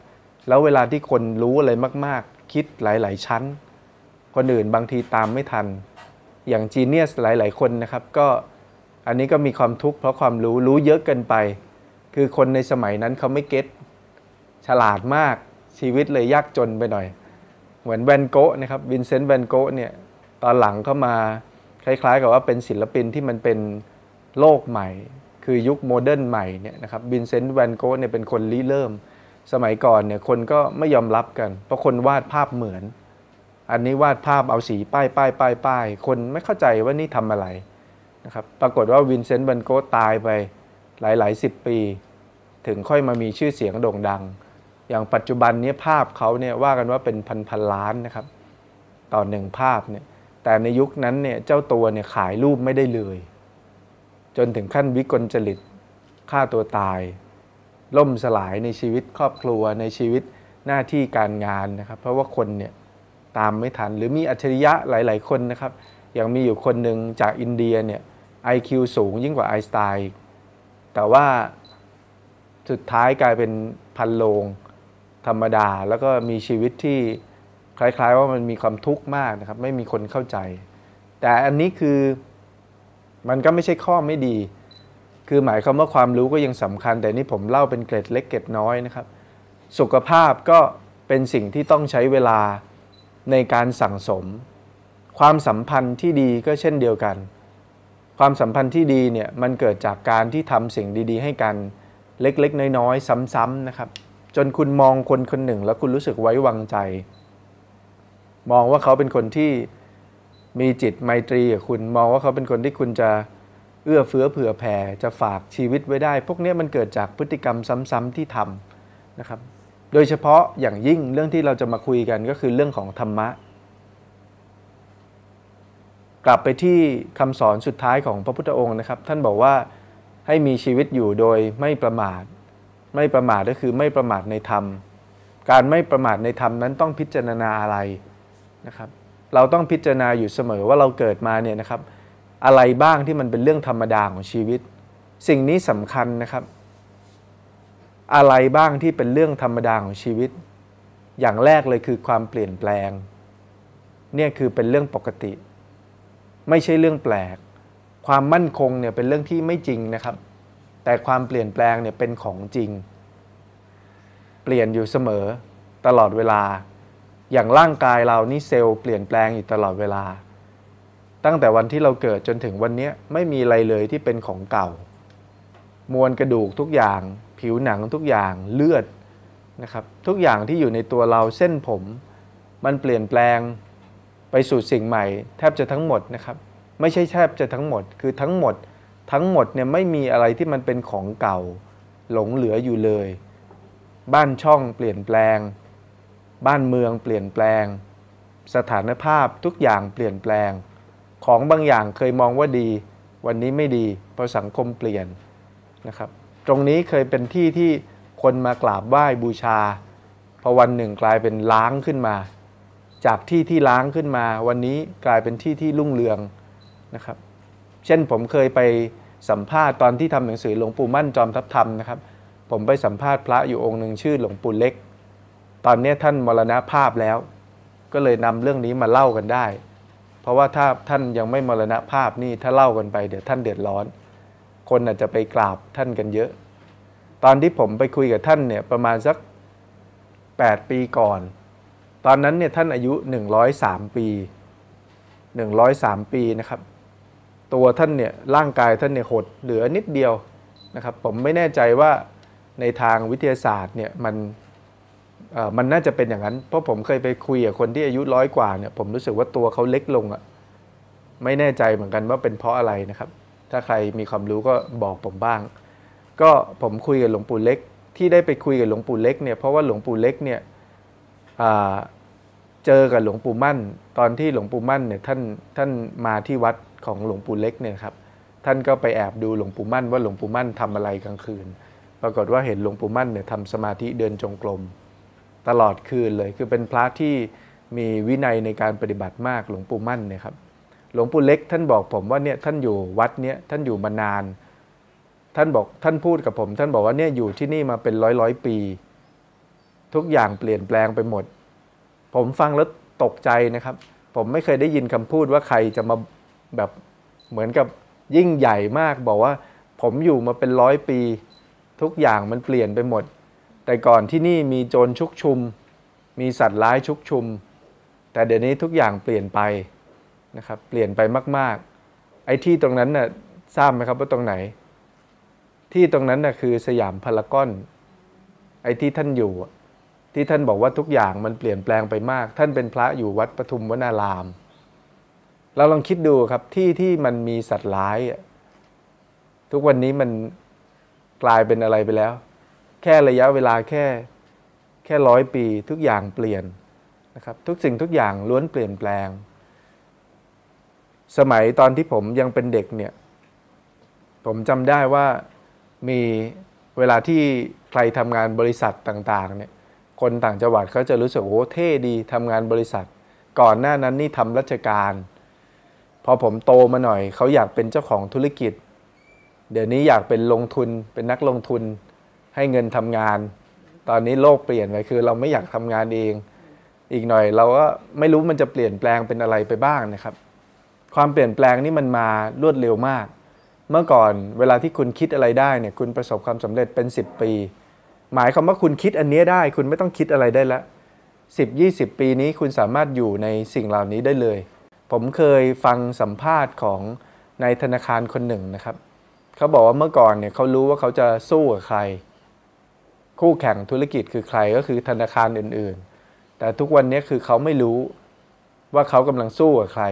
แล้วเวลาที่คนรู้อะไรมาก ๆ คิดหลาย ๆ ชั้น คนอื่นบางทีตามไม่ทัน อย่างจีเนียสหลาย ๆ คนนะครับ ก็อันนี้ก็มีความทุกข์เพราะความรู้รู้เยอะเกินไป คือคนในสมัยนั้นเขาไม่เก็ตฉลาดมากชีวิตเลยยากจนไปหน่อย เหมือนแวนโกะนะครับวินเซนต์แวนโกะเนี่ยตอนหลังเข้ามาคล้าย ๆ กับว่าเป็นศิลปินที่มันเป็นโลกใหม่ คือยุค modern ใหม่เนี่ยนะครับวินเซนต์แวนโกะเนี่ยเป็นคนริเริ่ม สมัยก่อนเนี่ยคนก็ไม่ยอมรับกัน เพราะคนวาดภาพเหมือน อันนี้วาดภาพเอาสีป้ายป้ายป้ายป้ายคนไม่เข้าใจว่านี่ทำอะไรนะครับปรากฏว่าวินเซนต์แวนโกตายไปหลายๆสิบปี ถึงค่อยมามีชื่อเสียงโด่งดัง อย่างปัจจุบันนี้ภาพเขาเนี่ยว่ากันว่าเป็นพันพันล้านนะครับ ต่อหนึ่งภาพเนี่ยแต่ในยุคนั้นเนี่ยเจ้าตัวเนี่ยขายรูปไม่ได้เลย จนถึงขั้นวิกลจริตฆ่าตัวตาย ล่มสลายในชีวิตครอบครัวในชีวิตหน้าที่การงานนะครับ เพราะว่าคนเนี่ย ตามไม่ทัน หรือมีอัจฉริยะหลาย ๆ คนนะครับอย่างมีอยู่คนหนึ่งจากอินเดียเนี่ย IQ สูงยิ่งกว่าไอน์สไตน์แต่ว่าสุดท้ายกลายเป็นพันโลงธรรมดา แล้วก็มีชีวิตที่คล้ายๆว่ามันมีความทุกข์มากนะครับ ไม่มีคนเข้าใจ แต่อันนี้คือมันก็ไม่ใช่ข้อไม่ดี คือหมายความว่าความรู้ก็ยังสำคัญ แต่นี่ผมเล่าเป็นเกร็ดเล็กเกร็ดน้อยนะครับ สุขภาพก็เป็นสิ่งที่ต้องใช้เวลา ในการสั่งสม ความสัมพันธ์ที่ดีก็เช่นเดียวกัน ความสัมพันธ์ที่ดีเนี่ยมันเกิดจากการที่ทำสิ่งดี ๆ ให้กันเล็กๆ น้อยๆ ซ้ำๆนะครับ จนคุณมองคนคนหนึ่ง แล้วคุณรู้สึกไว้วางใจ มองว่าเขาเป็นคนที่มีจิตไมตรีกับคุณมองว่าเขาเป็นคนที่คุณจะเอื้อเฟื้อเผื่อแผ่จะฝากชีวิตไว้ได้ พวกนี้มันเกิดจากพฤติกรรมซ้ำๆที่ทำนะครับ โดยเฉพาะอย่างยิ่งเรื่องที่เราจะมาคุยกันก็คือเรื่องของธรรมะ กลับไปที่คำสอนสุดท้ายของพระพุทธองค์นะครับ ท่านบอกว่าให้มีชีวิตอยู่โดยไม่ประมาท ไม่ประมาทก็คือไม่ประมาทในธรรม การไม่ประมาทในธรรมนั้นต้องพิจารณาอะไรนะครับ เราต้องพิจารณาอยู่เสมอว่าเราเกิดมาเนี่ยนะครับ อะไรบ้างที่มันเป็นเรื่องธรรมดาของชีวิต สิ่งนี้สำคัญนะครับ อะไรบ้างที่เป็นเรื่องธรรมดาของชีวิต อย่างแรกเลยคือความเปลี่ยนแปลง เนี่ยคือเป็นเรื่องปกติ ไม่ใช่เรื่องแปลก ความมั่นคงเนี่ยเป็นเรื่องที่ไม่จริงนะครับ แต่ความเปลี่ยนแปลงเนี่ยเป็นของจริง เปลี่ยนอยู่เสมอ ตลอดเวลา อย่างร่างกายเรานี่เซลล์เปลี่ยนแปลงอยู่ตลอดเวลา ตั้งแต่วันที่เราเกิดจนถึงวันนี้ไม่มีอะไรเลยที่เป็นของเก่า มวลกระดูกทุกอย่าง ผิวหนังทุกอย่างเลือดนะครับทุกอย่างที่อยู่ในตัวเราเส้นผม มันเปลี่ยนแปลงไปสู่สิ่งใหม่ แทบจะทั้งหมดนะครับ ไม่ใช่แทบจะทั้งหมด คือทั้งหมดทั้งหมดเนี่ยไม่มีอะไรที่มันเป็นของเก่าหลงเหลืออยู่เลย บ้านช่องเปลี่ยนแปลง บ้านเมืองเปลี่ยนแปลง สถานภาพทุกอย่างเปลี่ยนแปลง ของบางอย่างเคยมองว่าดี วันนี้ไม่ดีเพราะสังคมเปลี่ยนนะครับ ตรงนี้เคยเป็นที่ที่คนมากราบไหว้บูชาพอวันหนึ่งกลายเป็นล้างขึ้นมา จากที่ที่ล้างขึ้นมา วันนี้กลายเป็นที่ที่รุ่งเรืองนะครับ เช่นผมเคยไปสัมภาษณ์ตอนที่ทำหนังสือหลวงปู่มั่นจอมทัพธรรมนะครับ ผมไปสัมภาษณ์พระอยู่องค์หนึ่งชื่อหลวงปู่เล็ก ตอนนี้ท่านมรณภาพแล้ว ก็เลยนำเรื่องนี้มาเล่ากันได้ เพราะว่าถ้าท่านยังไม่มรณภาพนี่ถ้าเล่ากันไปเดี๋ยวท่านเดือดร้อน คนอาจจะไปกราบท่านกันเยอะ ตอนที่ผมไปคุยกับท่านเนี่ยประมาณสัก 8 ปีก่อน ตอนนั้นเนี่ยท่านอายุ 103 ปี 103 ปีนะครับ ตัวท่านเนี่ยร่างกายท่านเนี่ยหดเหลือนิดเดียวนะครับ ผมไม่แน่ใจว่าในทางวิทยาศาสตร์เนี่ยมันมันน่าจะเป็นอย่างนั้น เพราะผมเคยไปคุยกับคนที่อายุร้อยกว่าเนี่ยผมรู้สึกว่าตัวเขาเล็กลงอะ่ะไม่แน่ใจเหมือนกันว่าเป็นเพราะอะไรนะครับ ถ้าใครมีความรู้ก็บอกผมบ้าง ก็ผมคุยกับหลวงปู่เล็ก ที่ได้ไปคุยกับหลวงปู่เล็กเนี่ยเพราะว่าหลวงปู่เล็กเนี่ยเจอกับหลวงปู่มั่น ตอนที่หลวงปู่มั่นเนี่ยท่านท่านมาที่วัดของหลวงปู่เล็กเนี่ยครับท่านก็ไปแอบดูหลวงปู่มั่นว่าหลวงปู่มั่นทำอะไรกลางคืน ปรากฏว่าเห็นหลวงปู่มั่นเนี่ยทำสมาธิเดินจงกรมตลอดคืนเลยคือเป็นพระที่มีวินัยในการปฏิบัติมากหลวงปู่มั่นเนี่ยครับ หลวงปู่เล็กท่านบอกผมว่าเนี่ยท่านอยู่วัดเนี่ยท่านอยู่มานาน ท่านบอกท่านพูดกับผม ท่านบอกว่าเนี่ยอยู่ที่นี่มาเป็นร้อยร้อยปี ทุกอย่างเปลี่ยนแปลงไปหมด ผมฟังแล้วตกใจนะครับ ผมไม่เคยได้ยินคำพูดว่าใครจะมาแบบเหมือนกับยิ่งใหญ่มากบอกว่าผมอยู่มาเป็นร้อยปี ทุกอย่างมันเปลี่ยนไปหมด แต่ก่อนที่นี่มีโจรชุกชุม มีสัตว์ร้ายชุกชุม แต่เดี๋ยวนี้ทุกอย่างเปลี่ยนไป นะครับเปลี่ยนไปมาก ๆ ไอ้ที่ตรงนั้นน่ะทราบไหมครับว่าตรงไหน ที่ตรงนั้นน่ะคือสยามพารากอน ไอ้ที่ท่านอยู่ ที่ท่านบอกว่าทุกอย่างมันเปลี่ยนแปลงไปมาก ท่านเป็นพระอยู่วัดปทุมวนาราม เราลองคิดดูครับที่ที่มันมีสัตว์ร้าย ทุกวันนี้มันกลายเป็นอะไรไปแล้ว แค่ระยะเวลาแค่แค่ร้อยปีทุกอย่างเปลี่ยนนะครับทุกสิ่งทุกอย่างล้วนเปลี่ยนแปลง สมัยตอนที่ผมยังเป็นเด็กเนี่ย ผมจำได้ว่ามีเวลาที่ใครทำงานบริษัทต่างๆเนี่ยคนต่างจังหวัดเขาจะรู้สึกโอ้เท่ดีทำงานบริษัท ก่อนหน้านั้นนี่ทำราชการ พอผมโตมาหน่อย เขาอยากเป็นเจ้าของธุรกิจ เดี๋ยวนี้อยากเป็นลงทุนเป็นนักลงทุน ให้เงินทำงาน ตอนนี้โลกเปลี่ยนไปคือ เราไม่อยากทำงานเอง อีกหน่อยเราก็ไม่รู้มันจะเปลี่ยนแปลงเป็นอะไรไปบ้างนะครับ ความเปลี่ยนแปลงนี่มันมารวดเร็วมาก เมื่อก่อนเวลาที่คุณคิดอะไรได้เนี่ยคุณประสบความสำเร็จเป็น 10 ปี หมายความว่าคุณคิดอันนี้ได้ คุณไม่ต้องคิดอะไรได้ละ 10 20 ปีนี้คุณสามารถอยู่ในสิ่งเหล่านี้ได้เลย ผมเคยฟังสัมภาษณ์ของนายธนาคารคนหนึ่งนะครับ เขาบอกว่าเมื่อก่อนเนี่ยเขารู้ว่าเขาจะสู้กับใคร คู่แข่งธุรกิจคือใครก็คือธนาคารอื่นๆ แต่ทุกวันนี้คือเขาไม่รู้ว่าเขากำลังสู้กับใคร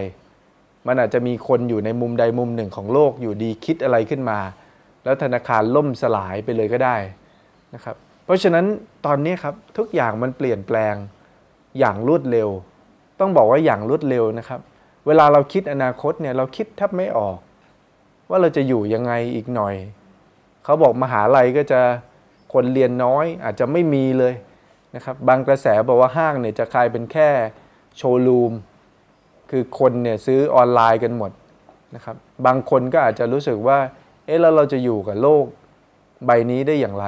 มันอาจจะมีคนอยู่ในมุมใดมุมหนึ่งของโลกอยู่ดีคิดอะไรขึ้นมา แล้วธนาคารล่มสลายไปเลยก็ได้นะครับ เพราะฉะนั้นตอนนี้ครับทุกอย่างมันเปลี่ยนแปลงอย่างรวดเร็ว ต้องบอกว่าอย่างรวดเร็วนะครับ เวลาเราคิดอนาคตเนี่ยเราคิดแทบไม่ออก ว่าเราจะอยู่ยังไงอีกหน่อย เขาบอกมหาลัยก็จะคนเรียนน้อยอาจจะไม่มีเลยนะครับบางกระแสบอกว่าห้างเนี่ยจะกลายเป็นแค่โชว์รูม คือคนเนี่ยซื้อออนไลน์กันหมดนะครับ บางคนก็อาจจะรู้สึกว่า เอ๊ะแล้วเราจะอยู่กับโลกใบนี้ได้อย่างไร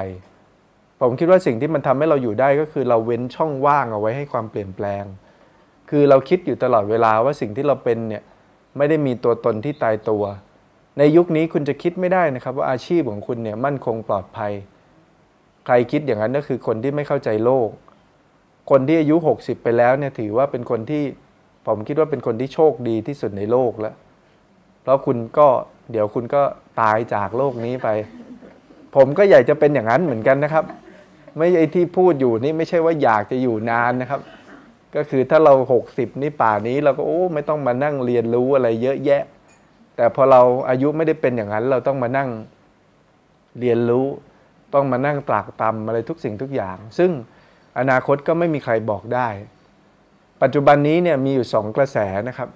ผมคิดว่าสิ่งที่มันทำให้เราอยู่ได้ก็คือเราเว้นช่องว่างเอาไว้ให้ความเปลี่ยนแปลง คือเราคิดอยู่ตลอดเวลาว่าสิ่งที่เราเป็นเนี่ยไม่ได้มีตัวตนที่ตายตัว ในยุคนี้คุณจะคิดไม่ได้นะครับว่าอาชีพของคุณเนี่ยมั่นคงปลอดภัย ใครคิดอย่างนั้นก็คือคนที่ไม่เข้าใจโลก คนที่อายุ 60 ไปแล้วเนี่ยถือว่าเป็นคนที่ ผมคิดว่าเป็นคนที่โชคดีที่สุดในโลกแล้วเพราะคุณก็เดี๋ยวคุณก็ตายจากโลกนี้ไป ผมก็อยากจะเป็นอย่างนั้นเหมือนกันนะครับ ไม่ไอที่พูดอยู่นี่ไม่ใช่ว่าอยากจะอยู่นานนะครับ ก็คือถ้าเรา60นี่ป่านี้เราก็โอ้ไม่ต้องมานั่งเรียนรู้อะไรเยอะแยะ แต่พอเราอายุไม่ได้เป็นอย่างนั้น เราต้องมานั่งเรียนรู้ ต้องมานั่งตรากตำอะไรทุกสิ่งทุกอย่าง ซึ่งอนาคตก็ไม่มีใครบอกได้ ปัจจุบันนี้เนี่ยมีอยู่สองกระแสนะครับ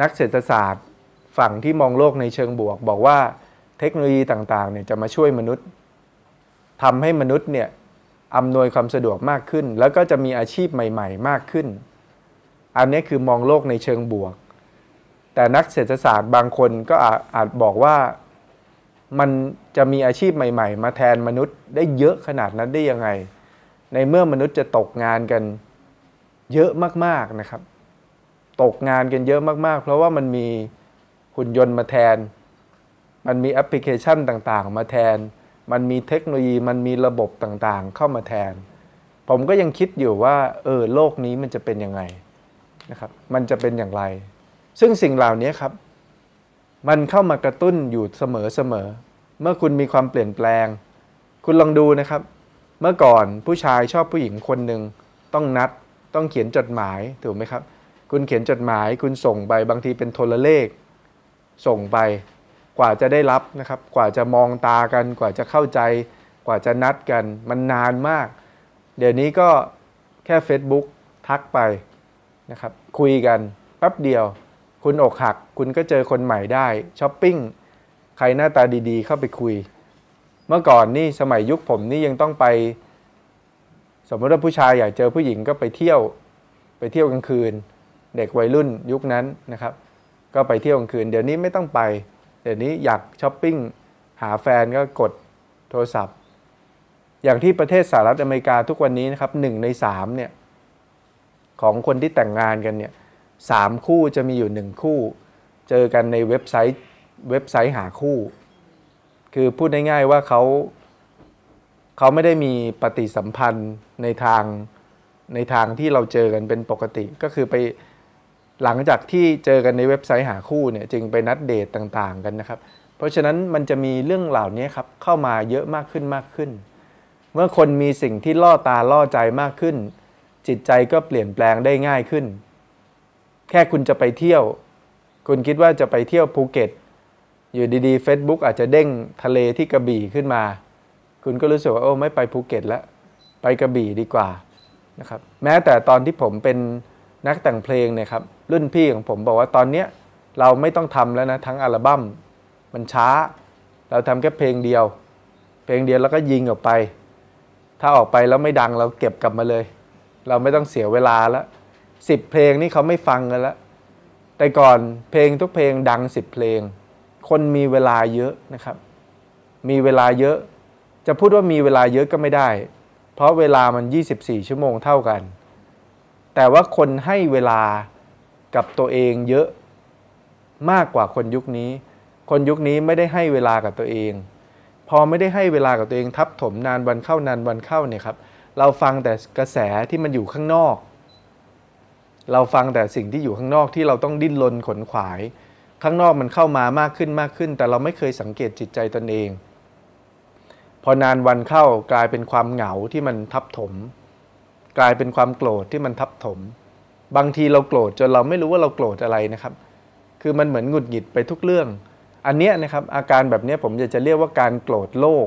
นักเศรษฐศาสตร์ฝั่งที่มองโลกในเชิงบวก บอกว่าเทคโนโลยีต่างๆเนี่ยจะมาช่วยมนุษย์ทำให้มนุษย์เนี่ยอำนวยความสะดวกมากขึ้น แล้วก็จะมีอาชีพใหม่ ๆ มากขึ้น อันนี้คือมองโลกในเชิงบวก แต่นักเศรษฐศาสตร์บางคนก็อาจบอกว่ามันจะมีอาชีพใหม่ ๆ มาแทนมนุษย์ได้เยอะขนาดนั้นได้ยังไง ในเมื่อมนุษย์จะตกงานกัน เยอะมากๆนะครับ ตกงานกันเยอะมากๆ เพราะว่ามันมีหุ่นยนต์มาแทน มันมีแอปพลิเคชันต่างๆ มาแทน มันมีเทคโนโลยีมันมีระบบต่างๆ เข้ามาแทน ผมก็ยังคิดอยู่ว่าเออโลกนี้มันจะเป็นยังไงนะครับมันจะเป็นอย่างไร ซึ่งสิ่งเหล่านี้ครับ มันเข้ามากระตุ้นอยู่เสมอๆเมื่อคุณมีความเปลี่ยนแปลง คุณลองดูนะครับ เมื่อก่อนผู้ชายชอบผู้หญิงคนหนึ่งต้องนัด ต้องเขียนจดหมายถูกไหมครับ คุณเขียนจดหมายคุณส่งไปบางทีเป็นโทรเลข ส่งไปกว่าจะได้รับนะครับ กว่าจะมองตากัน กว่าจะเข้าใจ กว่าจะนัดกัน มันนานมาก เดี๋ยวนี้ก็แค่ Facebook ทักไปนะครับคุยกันแป๊บเดียว คุณอกหัก คุณก็เจอคนใหม่ได้ช้อปปิ้งใครหน้าตาดีๆ เข้าไปคุย เมื่อก่อนนี่สมัยยุคผมนี่ยังต้องไป สมมติว่าผู้ชายอยากเจอผู้หญิงก็ไปเที่ยวไปเที่ยวกลางคืน เด็กวัยรุ่นยุคนั้นนะครับ ก็ไปเที่ยวกลางคืน เดี๋ยวนี้ไม่ต้องไป เดี๋ยวนี้อยากช้อปปิ้งหาแฟนก็กดโทรศัพท์ อย่างที่ประเทศสหรัฐอเมริกาทุกวันนี้นะครับหนึ่งในสามเนี่ยของคนที่แต่งงานกันเนี่ยสามคู่จะมีอยู่หนึ่งคู่ เจอกันในเว็บไซต์เว็บไซต์หาคู่ คือพูดง่ายๆว่าเขา เขาไม่ได้มีปฏิสัมพันธ์ในทางในทางที่เราเจอกันเป็นปกติก็คือไปหลังจากที่เจอกันในเว็บไซต์หาคู่เนี่ยจึงไปนัดเดทต่างๆกันนะครับ เพราะฉะนั้นมันจะมีเรื่องเหล่านี้ครับเข้ามาเยอะมากขึ้นมากขึ้น เมื่อคนมีสิ่งที่ล่อตาล่อใจมากขึ้น จิตใจก็เปลี่ยนแปลงได้ง่ายขึ้น แค่คุณจะไปเที่ยว คุณคิดว่าจะไปเที่ยวภูเก็ต อยู่ดีๆ Facebook อาจจะเด้งทะเลที่กระบี่ขึ้นมา คุณก็รู้สึกว่าโอ้ไม่ไปภูเก็ตแล้วไปกระบี่ดีกว่านะครับแม้แต่ตอนที่ผมเป็นนักแต่งเพลงเนี่ยครับรุ่นพี่ของผมบอกว่าตอนเนี้ยเราไม่ต้องทำแล้วนะทั้งอัลบั้มมันช้า เราทำแค่เพลงเดียว เพลงเดียวแล้วก็ยิงออกไป ถ้าออกไปแล้วไม่ดังเราเก็บกลับมาเลย เราไม่ต้องเสียเวลาแล้วสิบเพลงนี่เขาไม่ฟังกันแล้วแต่ก่อนเพลงทุกเพลงดังสิบเพลง คนมีเวลาเยอะนะครับ มีเวลาเยอะ จะพูดว่ามีเวลาเยอะก็ไม่ได้ เพราะเวลามัน 24 ชั่วโมงเท่ากัน แต่ว่าคนให้เวลากับตัวเองเยอะมากกว่าคนยุคนี้ คนยุคนี้ไม่ได้ให้เวลากับตัวเอง พอไม่ได้ให้เวลากับตัวเองทับถมนานวันเข้านานวันเข้าเนี่ยครับ เราฟังแต่กระแสที่มันอยู่ข้างนอก เราฟังแต่สิ่งที่อยู่ข้างนอกที่เราต้องดิ้นรนขนขวาย ข้างนอกมันเข้ามามากขึ้นมากขึ้น แต่เราไม่เคยสังเกตจิตใจตนเอง พอนานวันเข้ากลายเป็นความเหงาที่มันทับถม กลายเป็นความโกรธที่มันทับถม บางทีเราโกรธจนเราไม่รู้ว่าเราโกรธอะไรนะครับ คือมันเหมือนหงุดหงิดไปทุกเรื่อง อันเนี้ยนะครับอาการแบบนี้ผมอยากจะเรียกว่าการโกรธโลก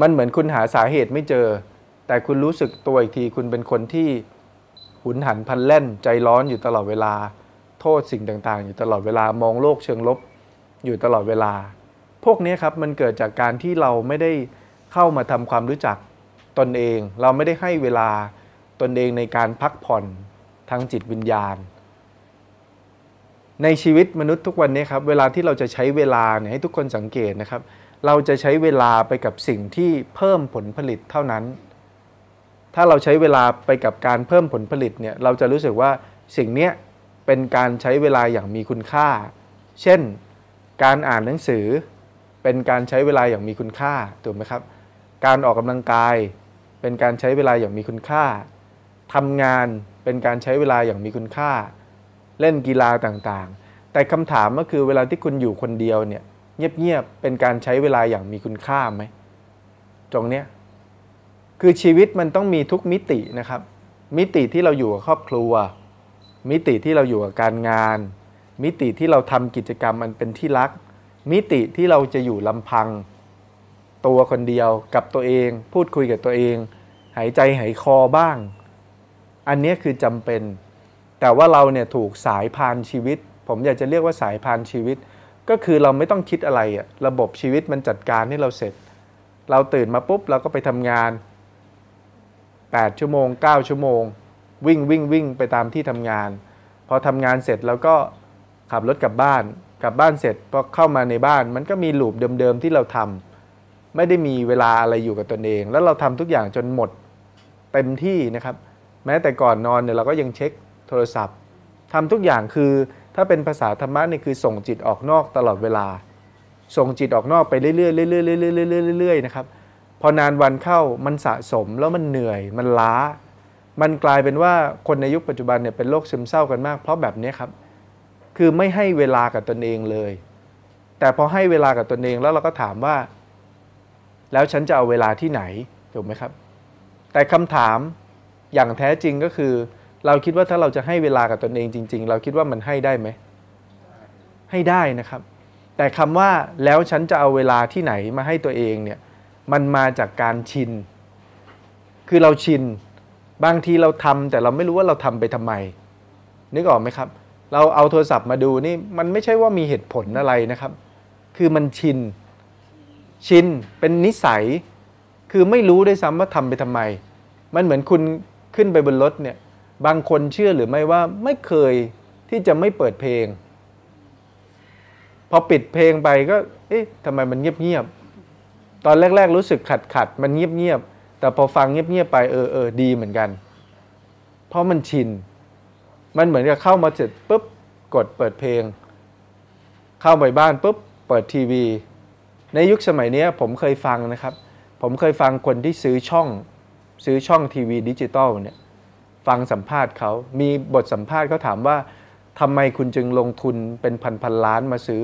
มันเหมือนคุณหาสาเหตุไม่เจอ แต่คุณรู้สึกตัวอีกทีคุณเป็นคนที่หุนหันพันแล่นใจร้อนอยู่ตลอดเวลา โทษสิ่งต่างๆ อยู่ตลอดเวลามองโลกเชิงลบอยู่ตลอดเวลา พวกนี้ครับมันเกิดจากการที่เราไม่ได้เข้ามาทำความรู้จักตนเอง เราไม่ได้ให้เวลาตนเองในการพักผ่อนทางจิตวิญญาณ ในชีวิตมนุษย์ทุกวันนี้ครับเวลาที่เราจะใช้เวลาเนี่ยให้ทุกคนสังเกตนะครับ เราจะใช้เวลาไปกับสิ่งที่เพิ่มผลผลิตเท่านั้น ถ้าเราใช้เวลาไปกับการเพิ่มผลผลิตเนี่ยเราจะรู้สึกว่าสิ่งนี้เป็นการใช้เวลาอย่างมีคุณค่า เช่น การอ่านหนังสือ เป็นการใช้เวลาอย่างมีคุณค่าถูกไหมครับ การออกกำลังกาย เป็นการใช้เวลาอย่างมีคุณค่าทำงานเป็นการใช้เวลาอย่างมีคุณค่า เล่นกีฬาต่างๆ แต่คำถามก็คือเวลาที่คุณอยู่คนเดียวเนี่ยเงียบๆเป็นการใช้เวลาอย่างมีคุณค่าไหมตรงเนี้ยคือชีวิตมันต้องมีทุกมิตินะครับ มิติที่เราอยู่กับครอบครัว มิติที่เราอยู่กับการงาน มิติที่เราทำกิจกรรมมันเป็นที่รัก มิติที่เราจะอยู่ลำพัง ตัวคนเดียวกับตัวเอง พูดคุยกับตัวเอง หายใจหายคอบ้าง อันนี้คือจำเป็น แต่ว่าเราเนี่ยถูกสายพานชีวิต ผมอยากจะเรียกว่าสายพานชีวิต ก็คือเราไม่ต้องคิดอะไรอะระบบชีวิตมันจัดการให้เราเสร็จ เราตื่นมาปุ๊บเราก็ไปทำงาน 8 ชั่วโมง 9 ชั่วโมง วิ่งวิ่งวิ่งไปตามที่ทำงาน พอทำงานเสร็จแล้วก็ขับรถกลับบ้าน กลับบ้านเสร็จพอเข้ามาในบ้าน มันก็มีลูปเดิมๆที่เราทำไม่ได้มีเวลาอะไรอยู่กับตนเอง แล้วเราทำทุกอย่างจนหมดเต็มที่นะครับ แม้แต่ก่อนนอนเนี่ยเราก็ยังเช็คโทรศัพท์ทำทุกอย่างคือถ้าเป็นภาษาธรรมะนี่คือส่งจิตออกนอกตลอดเวลา ส่งจิตออกนอกไปเรื่อยๆเรื่อยๆเรื่อยๆเรื่อยๆนะครับพอนานวันเข้ามันสะสมแล้วมันเหนื่อยมันล้า มันกลายเป็นว่าคนในยุคปัจจุบันเนี่ยเป็นโรคซึมเศร้ากันมาก เพราะแบบนี้ครับ คือไม่ให้เวลากับตนเองเลย แต่พอให้เวลากับตนเองแล้วเราก็ถามว่า แล้วฉันจะเอาเวลาที่ไหนถูกไหมครับ แต่คำถามอย่างแท้จริงก็คือ เราคิดว่าถ้าเราจะให้เวลากับตนเองจริง ๆ เราคิดว่ามันให้ได้ไหม ให้ได้นะครับ แต่คำว่าแล้วฉันจะเอาเวลาที่ไหนมาให้ตัวเองเนี่ย มันมาจากการชิน คือเราชิน บางทีเราทำแต่เราไม่รู้ว่าเราทำไปทำไม นึกออกไหมครับ เราเอาโทรศัพท์มาดูนี่มันไม่ใช่ว่ามีเหตุผลอะไรนะครับ คือมันชิน ชินเป็นนิสัย คือไม่รู้ด้วยซ้ำว่าทำไปทำไม มันเหมือนคุณขึ้นไปบนรถเนี่ย บางคนเชื่อหรือไม่ว่าไม่เคยที่จะไม่เปิดเพลง พอปิดเพลงไปก็ เอ๊ะทำไมมันเงียบๆ ตอนแรก ๆ รู้สึกขัดขัดมันเงียบๆ แต่พอฟังเงียบๆไปเออเออดีเหมือนกัน เพราะมันชิน มันเหมือนกับเข้ามาเสร็จปุ๊บกดเปิดเพลง เข้าไปบ้านปุ๊บเปิดทีวี ในยุคสมัยนี้ผมเคยฟังนะครับ ผมเคยฟังคนที่ซื้อช่อง ซื้อช่องทีวีดิจิตอลเนี่ยฟังสัมภาษณ์เขา มีบทสัมภาษณ์เขาถามว่าทำไมคุณจึงลงทุนเป็นพันพันล้านมาซื้อ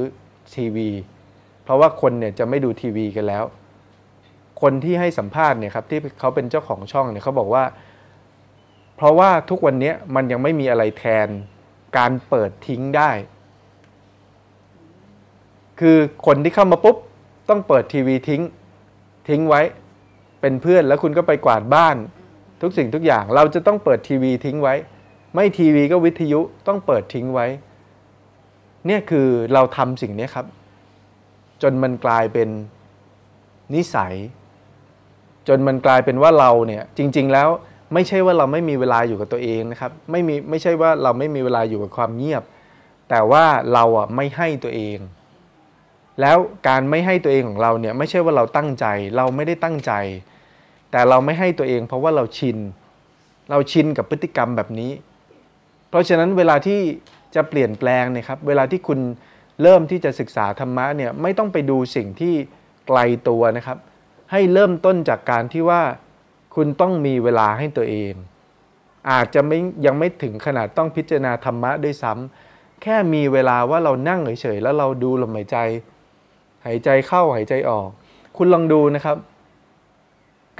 ทีวี เพราะว่าคนเนี่ยจะไม่ดูทีวีกันแล้ว คนที่ให้สัมภาษณ์เนี่ยครับที่เขาเป็นเจ้าของช่องเนี่ยเขาบอกว่า เพราะว่าทุกวันนี้มันยังไม่มีอะไรแทนการเปิดทิ้งได้ คือคนที่เข้ามาปุ๊บ ต้องเปิดทีวีทิ้ง ทิ้งไว้ เป็นเพื่อนแล้วคุณก็ไปกวาดบ้าน ทุกสิ่งทุกอย่างเราจะต้องเปิดทีวีทิ้งไว้ ไม่ทีวีก็วิทยุต้องเปิดทิ้งไว้ เนี่ยคือเราทำสิ่งนี้ครับ จนมันกลายเป็นนิสัย จนมันกลายเป็นว่าเราเนี่ยจริง ๆแล้ว ไม่ใช่ว่าเราไม่มีเวลาอยู่กับตัวเองนะครับไม่มีไม่ใช่ว่าเราไม่มีเวลาอยู่กับความเงียบ แต่ว่าเราอะไม่ให้ตัวเอง แล้วการไม่ให้ตัวเองของเราเนี่ยไม่ใช่ว่าเราตั้งใจ เราไม่ได้ตั้งใจ แต่เราไม่ให้ตัวเอง เพราะว่าเราชิน เราชินกับพฤติกรรมแบบนี้ เพราะฉะนั้นเวลาที่จะเปลี่ยนแปลงเนี่ยครับ เวลาที่คุณเริ่มที่จะศึกษาธรรมะเนี่ยไม่ต้องไปดูสิ่งที่ไกลตัวนะครับ ให้เริ่มต้นจากการที่ว่า คุณต้องมีเวลาให้ตัวเอง อาจจะไม่ยังไม่ถึงขนาดต้องพิจารณาธรรมะด้วยซ้ำแค่มีเวลาว่าเรานั่งเฉยๆแล้วเราดูลมหายใจ หายใจเข้าหายใจออก คุณลองดูนะครับ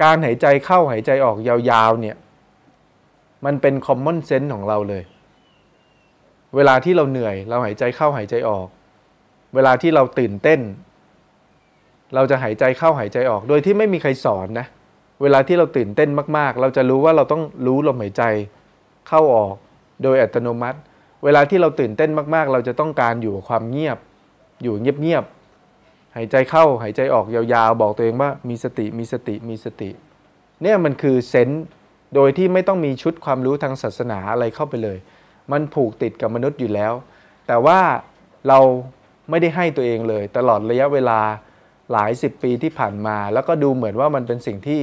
การหายใจเข้าหายใจออกยาวๆเนี่ยมันเป็นคอมมอนเซนส์ของเราเลย เวลาที่เราเหนื่อย เราหายใจเข้าหายใจออก เวลาที่เราตื่นเต้น เราจะหายใจเข้าหายใจออก โดยที่ไม่มีใครสอนนะ เวลาที่เราตื่นเต้นมาก ๆ เราจะรู้ว่าเราต้องรู้ลมหายใจเข้าออกโดยอัตโนมัติ เวลาที่เราตื่นเต้นมาก ๆ เราจะต้องการอยู่กับความเงียบ อยู่เงียบ ๆ หายใจเข้าหายใจออกยาวๆ บอกตัวเองว่ามีสติมีสติมีสติ เนี่ยมันคือเซนส์โดยที่ไม่ต้องมีชุดความรู้ทางศาสนาอะไรเข้าไปเลย มันผูกติดกับมนุษย์อยู่แล้ว แต่ว่าเราไม่ได้ให้ตัวเองเลย ตลอดระยะเวลาหลายสิบปีที่ผ่านมา แล้วก็ดูเหมือนว่ามันเป็นสิ่งที่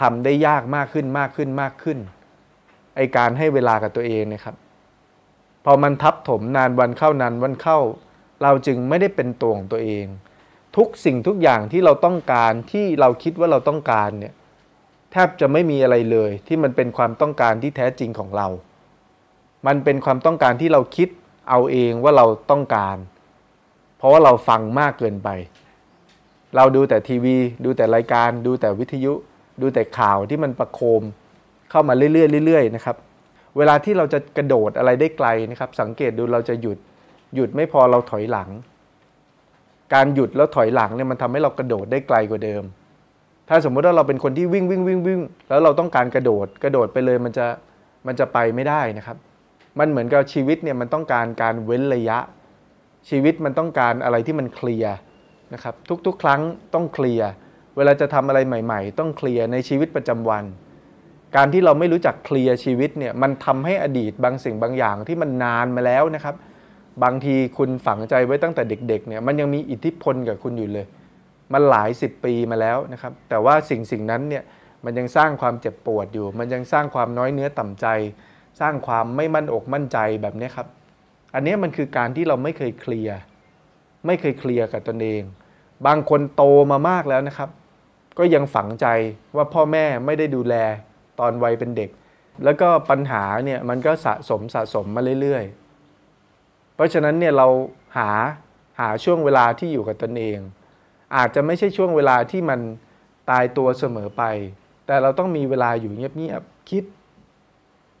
ทำได้ยากมากขึ้นมากขึ้นมากขึ้น ไอการให้เวลากับตัวเองนะครับ พอมันทับถมนานวันเข้านานวันเข้า เราจึงไม่ได้เป็นตัวของตัวเอง ทุกสิ่งทุกอย่างที่เราต้องการที่เราคิดว่าเราต้องการเนี่ยแทบจะไม่มีอะไรเลย ที่มันเป็นความต้องการที่แท้จริงของเรา มันเป็นความต้องการที่เราคิดเอาเองว่าเราต้องการ เพราะว่าเราฟังมากเกินไป เราดูแต่ทีวี ดูแต่รายการ ดูแต่วิทยุ ดูแต่ข่าวที่มันประโคมเข้ามาเรื่อยๆเรื่อยๆนะครับเวลาที่เราจะกระโดดอะไรได้ไกลนะครับ สังเกตดูเราจะหยุดหยุดไม่พอเราถอยหลัง การหยุดแล้วถอยหลังเนี่ยมันทำให้เรากระโดดได้ไกลกว่าเดิม ถ้าสมมติว่าเราเป็นคนที่วิ่งวิ่งวิ่งวิ่งแล้วเราต้องการกระโดดกระโดดไปเลยมันจะมันจะไปไม่ได้นะครับ มันเหมือนกับชีวิตเนี่ยมันต้องการการเว้นระยะ ชีวิตมันต้องการอะไรที่มันเคลียร์นะครับทุกๆ ครั้งต้องเคลียร์ เวลาจะทำอะไรใหม่ ๆ ต้องเคลียร์ในชีวิตประจำวัน การที่เราไม่รู้จักเคลียร์ชีวิตเนี่ยมันทำให้อดีตบางสิ่งบางอย่างที่มันนานมาแล้วนะครับ บางทีคุณฝังใจไว้ตั้งแต่เด็กๆเนี่ยมันยังมีอิทธิพลกับคุณอยู่เลย มันหลายสิบปีมาแล้วนะครับ แต่ว่าสิ่งสิ่งนั้นเนี่ยมันยังสร้างความเจ็บปวดอยู่ มันยังสร้างความน้อยเนื้อต่ำใจ สร้างความไม่มั่นอกมั่นใจแบบนี้ครับ อันนี้มันคือการที่เราไม่เคยเคลียร์ไม่เคยเคลียร์กับตนเอง บางคนโตมามากแล้วนะครับ ก็ยังฝังใจว่าพ่อแม่ไม่ได้ดูแลตอนวัยเป็นเด็ก แล้วก็ปัญหาเนี่ยมันก็สะสมสะสมมาเรื่อยๆ เพราะฉะนั้นเนี่ยเราหาหาช่วงเวลาที่อยู่กับตนเอง อาจจะไม่ใช่ช่วงเวลาที่มันตายตัวเสมอไป แต่เราต้องมีเวลาอยู่เงียบๆคิด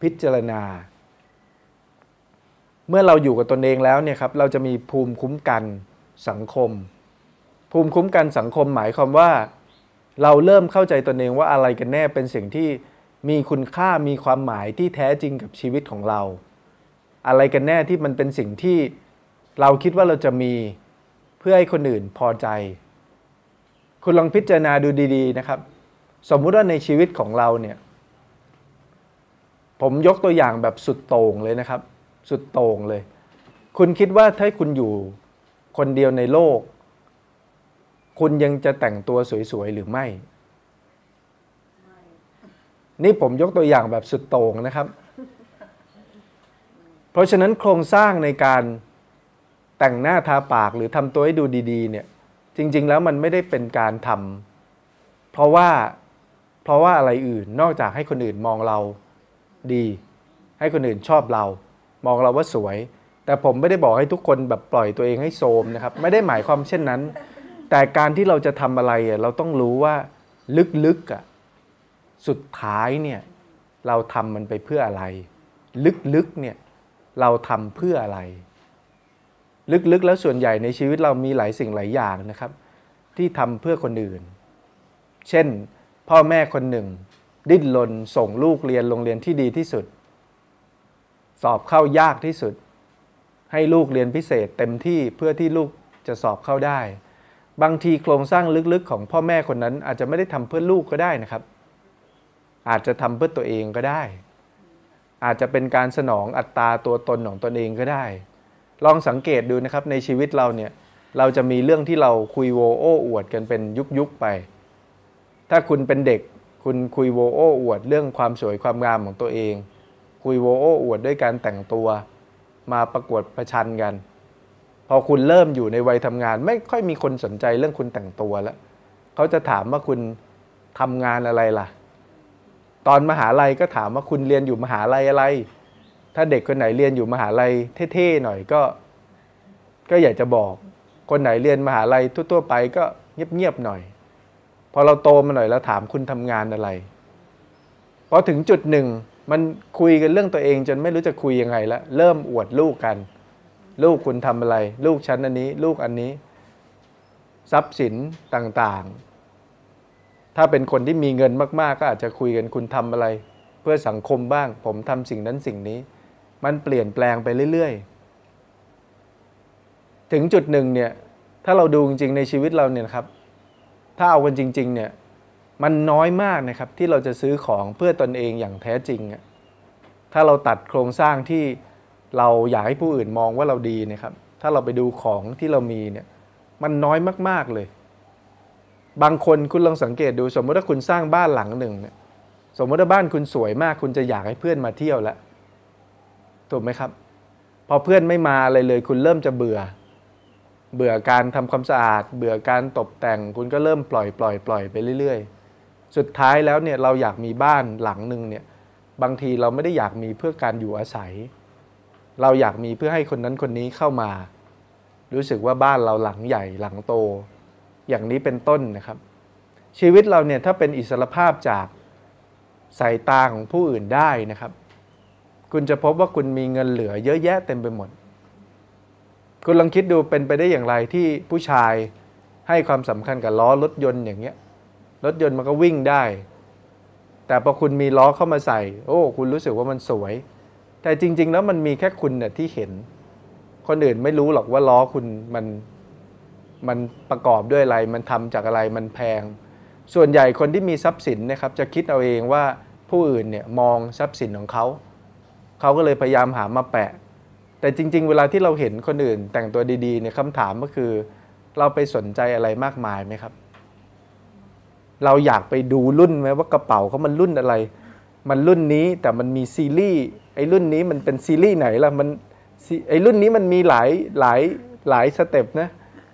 พิจารณา เมื่อเราอยู่กับตนเองแล้วเนี่ยครับเราจะมีภูมิคุ้มกันสังคม ภูมิคุ้มกันสังคมหมายความว่า เราเริ่มเข้าใจตนเองว่าอะไรกันแน่เป็นสิ่งที่มีคุณค่ามีความหมายที่แท้จริงกับชีวิตของเรา อะไรกันแน่ที่มันเป็นสิ่งที่เราคิดว่าเราจะมีเพื่อให้คนอื่นพอใจ คุณลองพิจารณาดูดี ๆ นะครับ สมมุติว่าในชีวิตของเราเนี่ยผมยกตัวอย่างแบบสุดโต่งเลยนะครับ สุดโต่งเลย คุณคิดว่าถ้าคุณอยู่คนเดียวในโลก คุณยังจะแต่งตัวสวยๆหรือไม่ นี่ผมยกตัวอย่างแบบสุดโต่งนะครับ เพราะฉะนั้นโครงสร้างในการแต่งหน้าทาปากหรือทำตัวให้ดูดีๆ เนี่ย จริง ๆ แล้วมันไม่ได้เป็นการทำเพราะว่าเพราะว่าอะไรอื่นนอกจากให้คนอื่นมองเราดี ให้คนอื่นชอบเรา มองเราว่าสวย แต่ผมไม่ได้บอกให้ทุกคนแบบปล่อยตัวเองให้โทมนะครับ ไม่ได้หมายความเช่นนั้น แต่การที่เราจะทำอะไรเราต้องรู้ว่าลึกๆอะสุดท้ายเนี่ยเราทำมันไปเพื่ออะไร ลึกๆเนี่ยเราทำเพื่ออะไร ลึกๆแล้วส่วนใหญ่ในชีวิตเรามีหลายสิ่งหลายอย่างนะครับ ที่ทำเพื่อคนอื่น เช่น พ่อแม่คนหนึ่ง ดิ้นรนส่งลูกเรียนโรงเรียนที่ดีที่สุด สอบเข้ายากที่สุด ให้ลูกเรียนพิเศษเต็มที่เพื่อที่ลูกจะสอบเข้าได้ บางทีโครงสร้างลึกๆ ของพ่อแม่คนนั้น อาจจะไม่ได้ทำเพื่อลูกก็ได้นะครับ อาจจะทำเพื่อตัวเองก็ได้ อาจจะเป็นการสนองอัตราตัวตนของตนเองก็ได้ ลองสังเกตดูนะครับในชีวิตเราเนี่ยเราจะมีเรื่องที่เราคุยโวโอ้อวดกันเป็นยุคๆไป ถ้าคุณเป็นเด็กคุณคุยโวโอ้อวด เรื่องความสวยความงามของตัวเอง คุยโวโอ้อวดด้วยการแต่งตัว มาประกวดประชันกัน พอคุณเริ่มอยู่ในวัยทำงาน ไม่ค่อยมีคนสนใจเรื่องคุณแต่งตัวแล้วเขาจะถามว่าคุณทำงานอะไรล่ะ ตอนมหาลัยก็ถามว่าคุณเรียนอยู่มหาลัยอะไร ถ้าเด็กคนไหนเรียนอยู่มหาลัยเท่ๆหน่อยก็ ก็อยากจะบอก คนไหนเรียนมหาลัยทั่วๆไปก็เงียบๆหน่อย พอเราโตมาหน่อยแล้วถามคุณทำงานอะไรพอถึงจุดหนึ่งมันคุยกันเรื่องตัวเองจนไม่รู้จะคุยยังไงแล้วเริ่มอวดลูกกัน ลูกคุณทำอะไร ลูกฉันอันนี้ ลูกอันนี้ ทรัพย์สินต่างๆ ถ้าเป็นคนที่มีเงินมาก ๆ ก็อาจจะคุยกันคุณทำอะไร เพื่อสังคมบ้าง ผมทำสิ่งนั้นสิ่งนี้ มันเปลี่ยนแปลงไปเรื่อย ๆ ถึงจุดหนึ่งเนี่ย ถ้าเราดูจริงๆในชีวิตเราเนี่ยครับ ถ้าเอากันจริง ๆ เนี่ยมันน้อยมากนะครับที่เราจะซื้อของเพื่อตนเองอย่างแท้จริงอะถ้าเราตัดโครงสร้างที่ เราอยากให้ผู้อื่นมองว่าเราดีนะครับ ถ้าเราไปดูของที่เรามีเนี่ย มันน้อยมาก ๆเลย บางคนคุณลองสังเกตดู สมมติว่าคุณสร้างบ้านหลังหนึ่งเนี่ย สมมติว่าบ้านคุณสวยมาก คุณจะอยากให้เพื่อนมาเที่ยวแล้วถูกไหมครับ พอเพื่อนไม่มาอะไรเลย คุณเริ่มจะเบื่อ เบื่อการทำความสะอาด เบื่อการตกแต่ง คุณก็เริ่มปล่อยปล่อยปล่อยไปเรื่อย ๆ สุดท้ายแล้วเนี่ยเราอยากมีบ้านหลังหนึ่งเนี่ย บางทีเราไม่ได้อยากมีเพื่อการอยู่อาศัย เราอยากมีเพื่อให้คนนั้นคนนี้เข้ามา รู้สึกว่าบ้านเราหลังใหญ่หลังโต อย่างนี้เป็นต้นนะครับ ชีวิตเราเนี่ยถ้าเป็นอิสรภาพจากสายตาของผู้อื่นได้นะครับ คุณจะพบว่าคุณมีเงินเหลือเยอะแยะเต็มไปหมด คุณลองคิดดูเป็นไปได้อย่างไรที่ผู้ชายให้ความสำคัญกับล้อรถยนต์อย่างเงี้ยรถยนต์มันก็วิ่งได้ แต่พอคุณมีล้อเข้ามาใส่ โอ้ คุณรู้สึกว่ามันสวย แต่จริง ๆ แล้วมันมีแค่คุณเนี่ยที่เห็น คนอื่นไม่รู้หรอกว่าล้อคุณมันมันประกอบด้วยอะไร มันทำจากอะไรมันแพง ส่วนใหญ่คนที่มีทรัพย์สินนะครับ จะคิดเอาเองว่าผู้อื่นเนี่ยมองทรัพย์สินของเขาเขาก็เลยพยายามหามาแปะ แต่จริง ๆ เวลาที่เราเห็นคนอื่น แต่งตัวดีๆเนี่ยคำถามก็คือ เราไปสนใจอะไรมากมายไหมครับ เราอยากไปดูรุ่นไหมว่ากระเป๋าเขามันรุ่นอะไร มันรุ่นนี้แต่มันมีซีรีส์ไอ้รุ่นนี้มันเป็นซีรีส์ไหนล่ะมันไอ้รุ่นนี้มันมีหลายหลายหลายสเต็ปนะ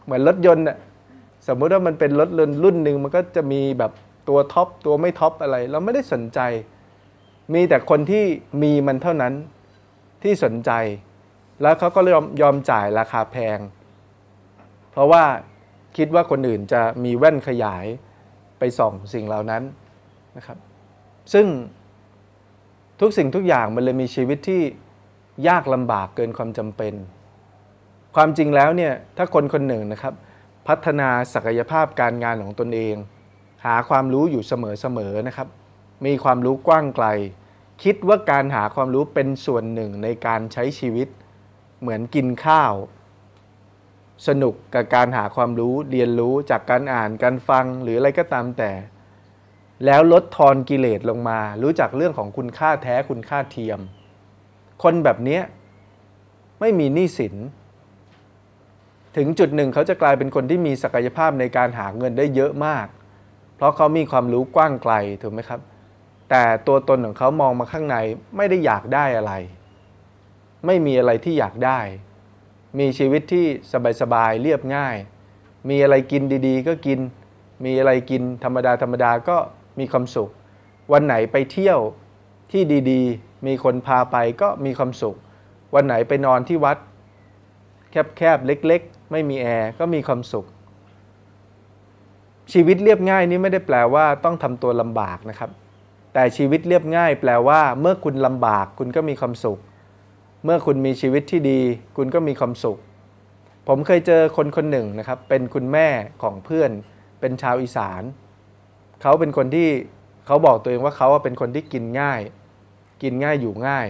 เหมือนรถยนต์อะสมมุติว่ามันเป็นรถยนต์รุ่นหนึ่งมันก็จะมีแบบตัวท็อปตัวไม่ท็อปอะไร เราไม่ได้สนใจ มีแต่คนที่มีมันเท่านั้นที่สนใจ แล้วเขาก็ยอมยอมจ่ายราคาแพง เพราะว่าคิดว่าคนอื่นจะมีแว่นขยายไปส่องสิ่งเหล่านั้นนะครับ ซึ่ง ทุกสิ่งทุกอย่างมันเลยมีชีวิตที่ยากลำบากเกินความจำเป็น ความจริงแล้วเนี่ยถ้าคนคนหนึ่งนะครับ พัฒนาศักยภาพการงานของตนเอง หาความรู้อยู่เสมอๆนะครับ มีความรู้กว้างไกล คิดว่าการหาความรู้เป็นส่วนหนึ่งในการใช้ชีวิต เหมือนกินข้าว สนุกกับการหาความรู้เรียนรู้จากการอ่านการฟังหรืออะไรก็ตามแต่ แล้วลดทอนกิเลสลงมา รู้จักเรื่องของคุณค่าแท้คุณค่าเทียม คนแบบนี้ไม่มีหนี้สิน ถึงจุดหนึ่งเขาจะกลายเป็นคนที่มีศักยภาพในการหาเงินได้เยอะมาก เพราะเขามีความรู้กว้างไกลถูกไหมครับ แต่ตัวตนของเขามองมาข้างในไม่ได้อยากได้อะไร ไม่มีอะไรที่อยากได้ มีชีวิตที่สบายๆเรียบง่าย มีอะไรกินดีๆ ก็กิน มีอะไรกินธรรมดาธรรมดาก็ มีความสุข วันไหนไปเที่ยวที่ดีๆ มีคนพาไปก็มีความสุข วันไหนไปนอนที่วัด แคบๆ เล็กๆ ไม่มีแอร์ก็มีความสุข ชีวิตเรียบง่ายนี่ไม่ได้แปลว่าต้องทำตัวลำบากนะครับ แต่ชีวิตเรียบง่าย แปลว่า เมื่อคุณลำบากคุณก็มีความสุข เมื่อคุณมีชีวิตที่ดี คุณก็มีความสุข ผมเคยเจอคนคนหนึ่งนะครับ เป็นคุณแม่ของเพื่อน เป็นชาวอีสาน เขาเป็นคนที่เขาบอกตัวเองว่าเขาเป็นคนที่กินง่าย กินง่ายอยู่ง่าย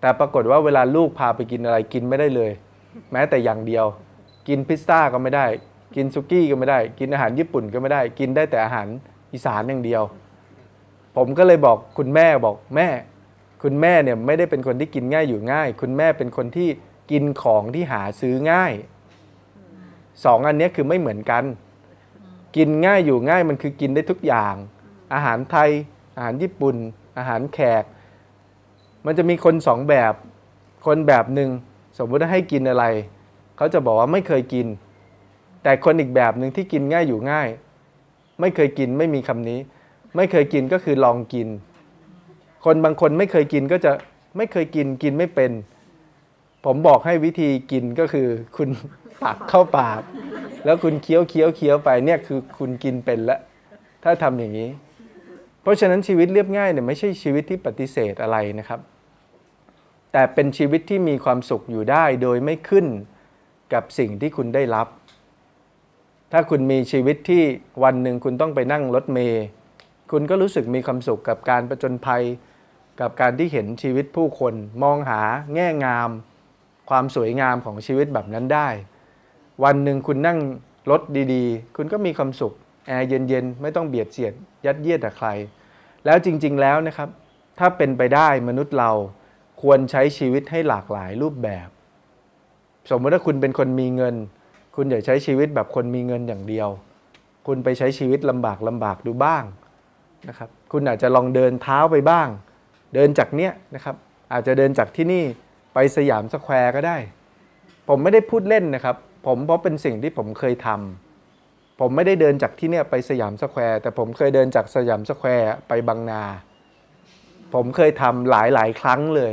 แต่ปรากฏว่าเวลาลูกพาไปกินอะไรกินไม่ได้เลย แม้แต่อย่างเดียว กินพิซซ่าก็ไม่ได้ กินซุกี้ก็ไม่ได้ กินอาหารญี่ปุ่นก็ไม่ได้ กินได้แต่อาหารอีสานอย่างเดียว ผมก็เลยบอกคุณแม่บอกแม่ คุณแม่เนี่ยไม่ได้เป็นคนที่กินง่ายอยู่ง่าย คุณแม่เป็นคนที่กินของที่หาซื้อง่ายสองอันนี้คือไม่เหมือนกัน กินง่ายอยู่ง่ายมันคือกินได้ทุกอย่าง อาหารไทย อาหารญี่ปุ่น อาหารแขก มันจะมีคนสองแบบ คนแบบหนึ่งสมมุติว่าให้กินอะไร เขาจะบอกว่าไม่เคยกิน แต่คนอีกแบบหนึ่งที่กินง่ายอยู่ง่าย ไม่เคยกินไม่มีคำนี้ ไม่เคยกินก็คือลองกิน คนบางคนไม่เคยกินก็จะไม่เคยกินกินไม่เป็น ผมบอกให้วิธีกินก็คือคุณ ตักเข้าปาก แล้วคุณเคี้ยวเคี้ยวเคี้ยวไปเนี่ยคือคุณกินเป็นแล้วถ้าทำอย่างนี้ เพราะฉะนั้นชีวิตเรียบง่ายเนี่ยไม่ใช่ชีวิตที่ปฏิเสธอะไรนะครับ แต่เป็นชีวิตที่มีความสุขอยู่ได้โดยไม่ขึ้นกับสิ่งที่คุณได้รับ ถ้าคุณมีชีวิตที่วันหนึ่งคุณต้องไปนั่งรถเมย์คุณก็รู้สึกมีความสุขกับการประจนภัย กับการที่เห็นชีวิตผู้คนมองหาแง่งาม ความสวยงามของชีวิตแบบนั้นได้ วันหนึ่งคุณนั่งรถดีๆ คุณก็มีความสุข แอร์เย็นๆ ไม่ต้องเบียดเสียด ยัดเยียดกับใคร แล้วจริง ๆ แล้วนะครับ ถ้าเป็นไปได้มนุษย์เราควรใช้ชีวิตให้หลากหลายรูปแบบ สมมติถ้าคุณเป็นคนมีเงิน คุณอย่าใช้ชีวิตแบบคนมีเงินอย่างเดียว คุณไปใช้ชีวิตลำบากลำบากดูบ้างนะครับ คุณอาจจะลองเดินเท้าไปบ้าง เดินจากเนี้ยนะครับ อาจจะเดินจากที่นี่ไปสยามสแควร์ก็ได้ ผมไม่ได้พูดเล่นนะครับ ผมเพราะเป็นสิ่งที่ผมเคยทำผมไม่ได้เดินจากที่เนี่ยไปสยามสแควร์แต่ผมเคยเดินจากสยามสแควร์ไปบางนา ผมเคยทำหลายหลายครั้งเลย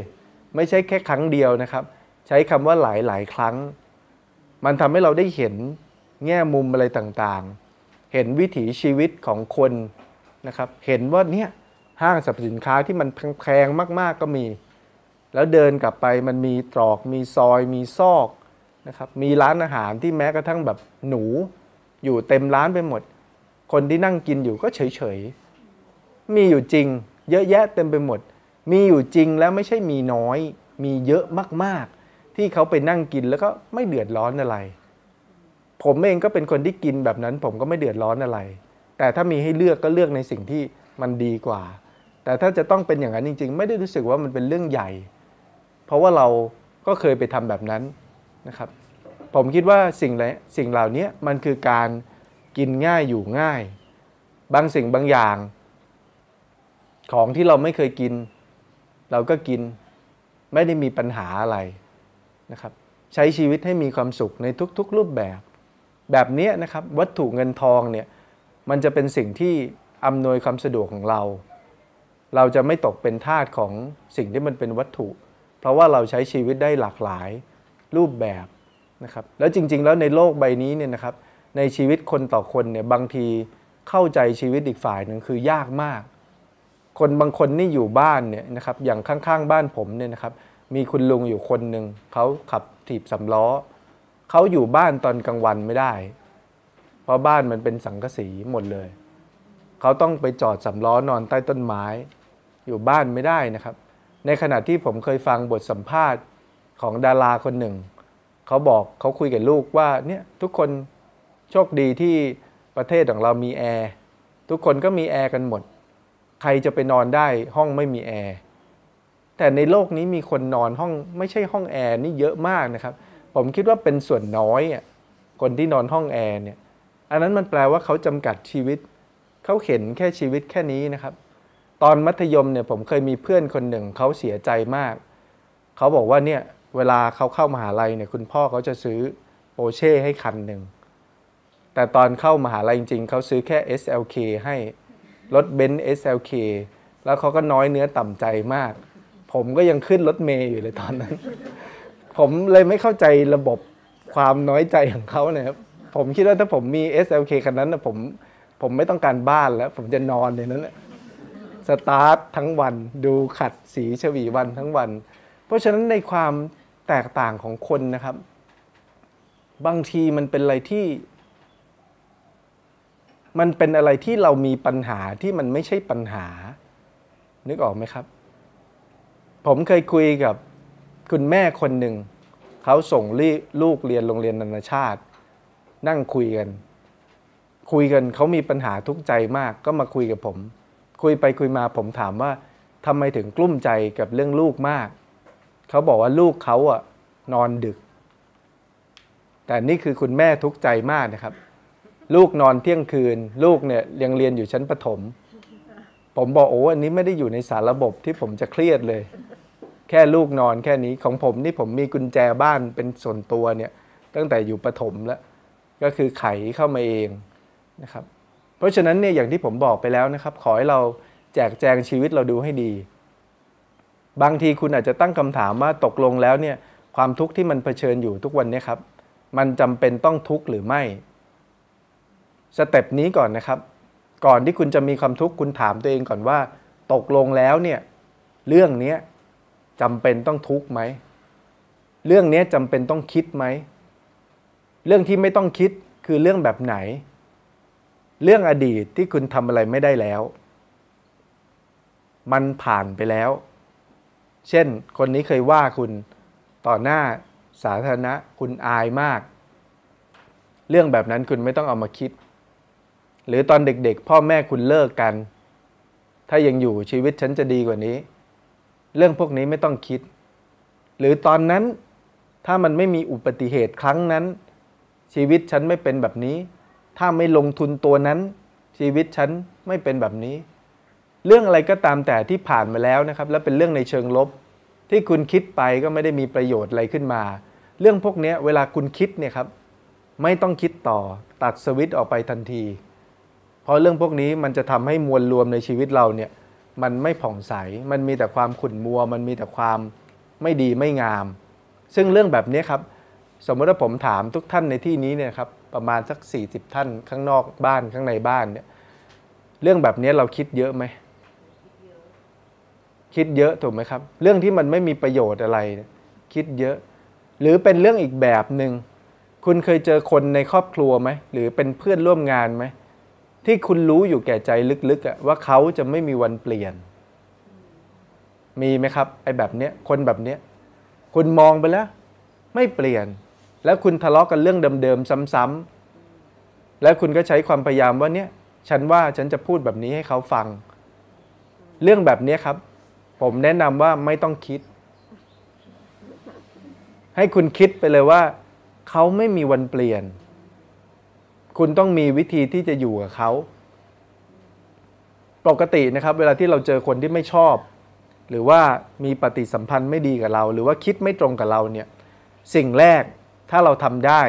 ไม่ใช่แค่ครั้งเดียวนะครับ ใช้คำว่าหลายหลายครั้ง มันทำให้เราได้เห็นแง่มุมอะไรต่างๆ เห็นวิถีชีวิตของคนนะครับ เห็นว่าเนี่ยห้างสรรพสินค้าที่มันแพงมาก ๆก็มี แล้วเดินกลับไปมันมีตรอกมีซอยมีซอก นะครับมีร้านอาหารที่แม้กระทั่งแบบหนูอยู่เต็มร้านไปหมด คนที่นั่งกินอยู่ก็เฉยๆมีอยู่จริง เยอะแยะเต็มไปหมด มีอยู่จริงแล้วไม่ใช่มีน้อย มีเยอะมากๆ ที่เขาไปนั่งกินแล้วก็ไม่เดือดร้อนอะไร ผมเองก็เป็นคนที่กินแบบนั้น ผมก็ไม่เดือดร้อนอะไร แต่ถ้ามีให้เลือกก็เลือกในสิ่งที่มันดีกว่า แต่ถ้าจะต้องเป็นอย่างนั้นจริง ๆ ไม่ได้รู้สึกว่ามันเป็นเรื่องใหญ่ เพราะว่าเราก็เคยไปทำแบบนั้น นะครับ ผมคิดว่าสิ่งสิ่งเหล่านี้มันคือการกินง่ายอยู่ง่าย บางสิ่งบางอย่าง ของที่เราไม่เคยกิน เราก็กินไม่ได้มีปัญหาอะไรนะครับ ใช้ชีวิตให้มีความสุขในทุกๆรูปแบบ แบบนี้นะครับวัตถุเงินทองเนี่ยมันจะเป็นสิ่งที่อำนวยความสะดวกของเรา เราจะไม่ตกเป็นทาสของสิ่งที่มันเป็นวัตถุ เพราะว่าเราใช้ชีวิตได้หลากหลาย รูปแบบนะครับแล้วจริง ๆ แล้วในโลกใบนี้เนี่ยนะครับในชีวิตคนต่อคนเนี่ยบางทีเข้าใจชีวิตอีกฝ่ายหนึ่งคือยากมาก คนบางคนนี่อยู่บ้านเนี่ยนะครับอย่างข้างๆ บ้านผมเนี่ยนะครับมีคุณลุงอยู่คนหนึ่งเขาขับถีบสำล้อเขาอยู่บ้านตอนกลางวันไม่ได้ เพราะบ้านมันเป็นสังกะสีหมดเลยเขาต้องไปจอดสำล้อนอนใต้ต้นไม้ อยู่บ้านไม่ได้นะครับ ในขณะที่ผมเคยฟังบทสัมภาษณ์ ของดาราคนหนึ่ง เขาบอกเขาคุยกับลูกว่าเนี่ยทุกคนโชคดีที่ประเทศของเรามีแอร์ทุกคนก็มีแอร์กันหมด ใครจะไปนอนได้ห้องไม่มีแอร์แต่ในโลกนี้มีคนนอนห้องไม่ใช่ห้องแอร์นี่เยอะมากนะครับ ผมคิดว่าเป็นส่วนน้อยอะคนที่นอนห้องแอร์เนี่ยอันนั้นมันแปลว่าเขาจำกัดชีวิต เขาเห็นแค่ชีวิตแค่นี้นะครับ ตอนมัธยมเนี่ยผมเคยมีเพื่อนคนหนึ่งเขาเสียใจมาก เขาบอกว่าเนี่ย เวลาเขาเข้ามาหาลัยเนี่ยคุณพ่อเขาจะซื้อโปเช่ให้คันหนึ่ง แต่ตอนเข้ามาหาลัยจริงๆเขาซื้อแค่ SLK ให้รถเบนซ์ SLK แล้วเขาก็น้อยเนื้อต่ำใจมาก ผมก็ยังขึ้นรถเมย์อยู่เลยตอนนั้น ผมเลยไม่เข้าใจระบบความน้อยใจของเขาเนี่ยครับผมคิดว่าถ้าผมมี SLK คันนั้นนะผมผมไม่ต้องการบ้านแล้ว ผมจะนอนในนั้นแหละสตาร์ททั้งวันดูขัดสีฉวีวันทั้งวัน เพราะฉะนั้นในความ แตกต่างของคนนะครับ บางทีมันเป็นอะไรที่ มันเป็นอะไรที่เรามีปัญหาที่มันไม่ใช่ปัญหา นึกออกไหมครับ ผมเคยคุยกับคุณแม่คนหนึ่ง เขาส่งลูกเรียนโรงเรียนนานาชาติ นั่งคุยกัน คุยกันเขามีปัญหาทุกใจมากก็มาคุยกับผม คุยไปคุยมาผมถามว่าทำไมถึงกลุ้มใจกับเรื่องลูกมาก เขาบอกว่าลูกเขาอะนอนดึก แต่นี่คือคุณแม่ทุกข์ใจมากนะครับ ลูกนอนเที่ยงคืน ลูกเนี่ยยังเรียนอยู่ชั้นประถม ผมบอกโอ้อันนี้ไม่ได้อยู่ในสารระบบที่ผมจะเครียดเลย แค่ลูกนอนแค่นี้ของผมนี่ผมมีกุญแจบ้านเป็นส่วนตัวเนี่ยตั้งแต่อยู่ประถมแล้ว ก็คือไขเข้ามาเองนะครับ เพราะฉะนั้นเนี่ยอย่างที่ผมบอกไปแล้วนะครับ ขอให้เราแจกแจงชีวิตเราดูให้ดี บางทีคุณอาจจะตั้งคำถามว่าตกลงแล้วเนี่ยความทุกข์ที่มันเผชิญอยู่ทุกวันนี้ครับ มันจำเป็นต้องทุกข์หรือไม่สเต็ปนี้ก่อนนะครับ ก่อนที่คุณจะมีความทุกข์คุณถามตัวเองก่อนว่า ตกลงแล้วเนี่ยเรื่องนี้จำเป็นต้องทุกข์ไหม เรื่องนี้จำเป็นต้องคิดไหม เรื่องที่ไม่ต้องคิดคือเรื่องแบบไหน เรื่องอดีตที่คุณทำอะไรไม่ได้แล้ว มันผ่านไปแล้ว เช่น คนนี้เคยว่าคุณต่อหน้าสาธารณะคุณอายมาก เรื่องแบบนั้นคุณไม่ต้องเอามาคิด หรือตอนเด็กๆ พ่อแม่คุณเลิกกัน ถ้ายังอยู่ชีวิตฉันจะดีกว่านี้ เรื่องพวกนี้ไม่ต้องคิด หรือตอนนั้นถ้ามันไม่มีอุบัติเหตุครั้งนั้น ชีวิตฉันไม่เป็นแบบนี้ ถ้าไม่ลงทุนตัวนั้น ชีวิตฉันไม่เป็นแบบนี้ เรื่องอะไรก็ตามแต่ที่ผ่านมาแล้วนะครับ และเป็นเรื่องในเชิงลบ ที่คุณคิดไปก็ไม่ได้มีประโยชน์อะไรขึ้นมา เรื่องพวกนี้เวลาคุณคิดเนี่ยครับ ไม่ต้องคิดต่อตัดสวิตออกไปทันที เพราะเรื่องพวกนี้มันจะทำให้มวลรวมในชีวิตเราเนี่ยมันไม่ผ่องใส มันมีแต่ความขุ่นมัว มันมีแต่ความไม่ดีไม่งาม ซึ่งเรื่องแบบนี้ครับ สมมติว่าผมถามทุกท่านในที่นี้เนี่ยครับประมาณสัก 40 ท่านข้างนอกบ้านข้างในบ้านเนี่ยเรื่องแบบนี้เราคิดเยอะไหม คิดเยอะถูกไหมครับ เรื่องที่มันไม่มีประโยชน์อะไร คิดเยอะ หรือเป็นเรื่องอีกแบบหนึง่งคุณเคยเจอคนในครอบครัวไหมหรือเป็นเพื่อนร่วมงานไหมที่คุณรู้อยู่แก่ใจลึกๆว่าเขาจะไม่มีวันเปลี่ยน มีไหมครับไอ้แบบเนี้ยคนแบบเนี้ยคุณมองไปแล้ว ไม่เปลี่ยน แล้วคุณทะเลาะกันเรื่องเดิมๆซ้ำๆแล้วคุณก็ใช้ความพยายามว่าเนี่ย ฉันว่าฉันจะพูดแบบนี้ให้เขาฟัง เรื่องแบบนี้ครับ ผมแนะนำว่าไม่ต้องคิด ให้คุณคิดไปเลยว่า เขาไม่มีวันเปลี่ยน คุณต้องมีวิธีที่จะอยู่กับเขา ปกตินะครับ เวลาที่เราเจอคนที่ไม่ชอบ หรือว่ามีปฏิสัมพันธ์ไม่ดีกับเรา หรือว่าคิดไม่ตรงกับเราเนี่ย สิ่งแรกถ้าเราทำได้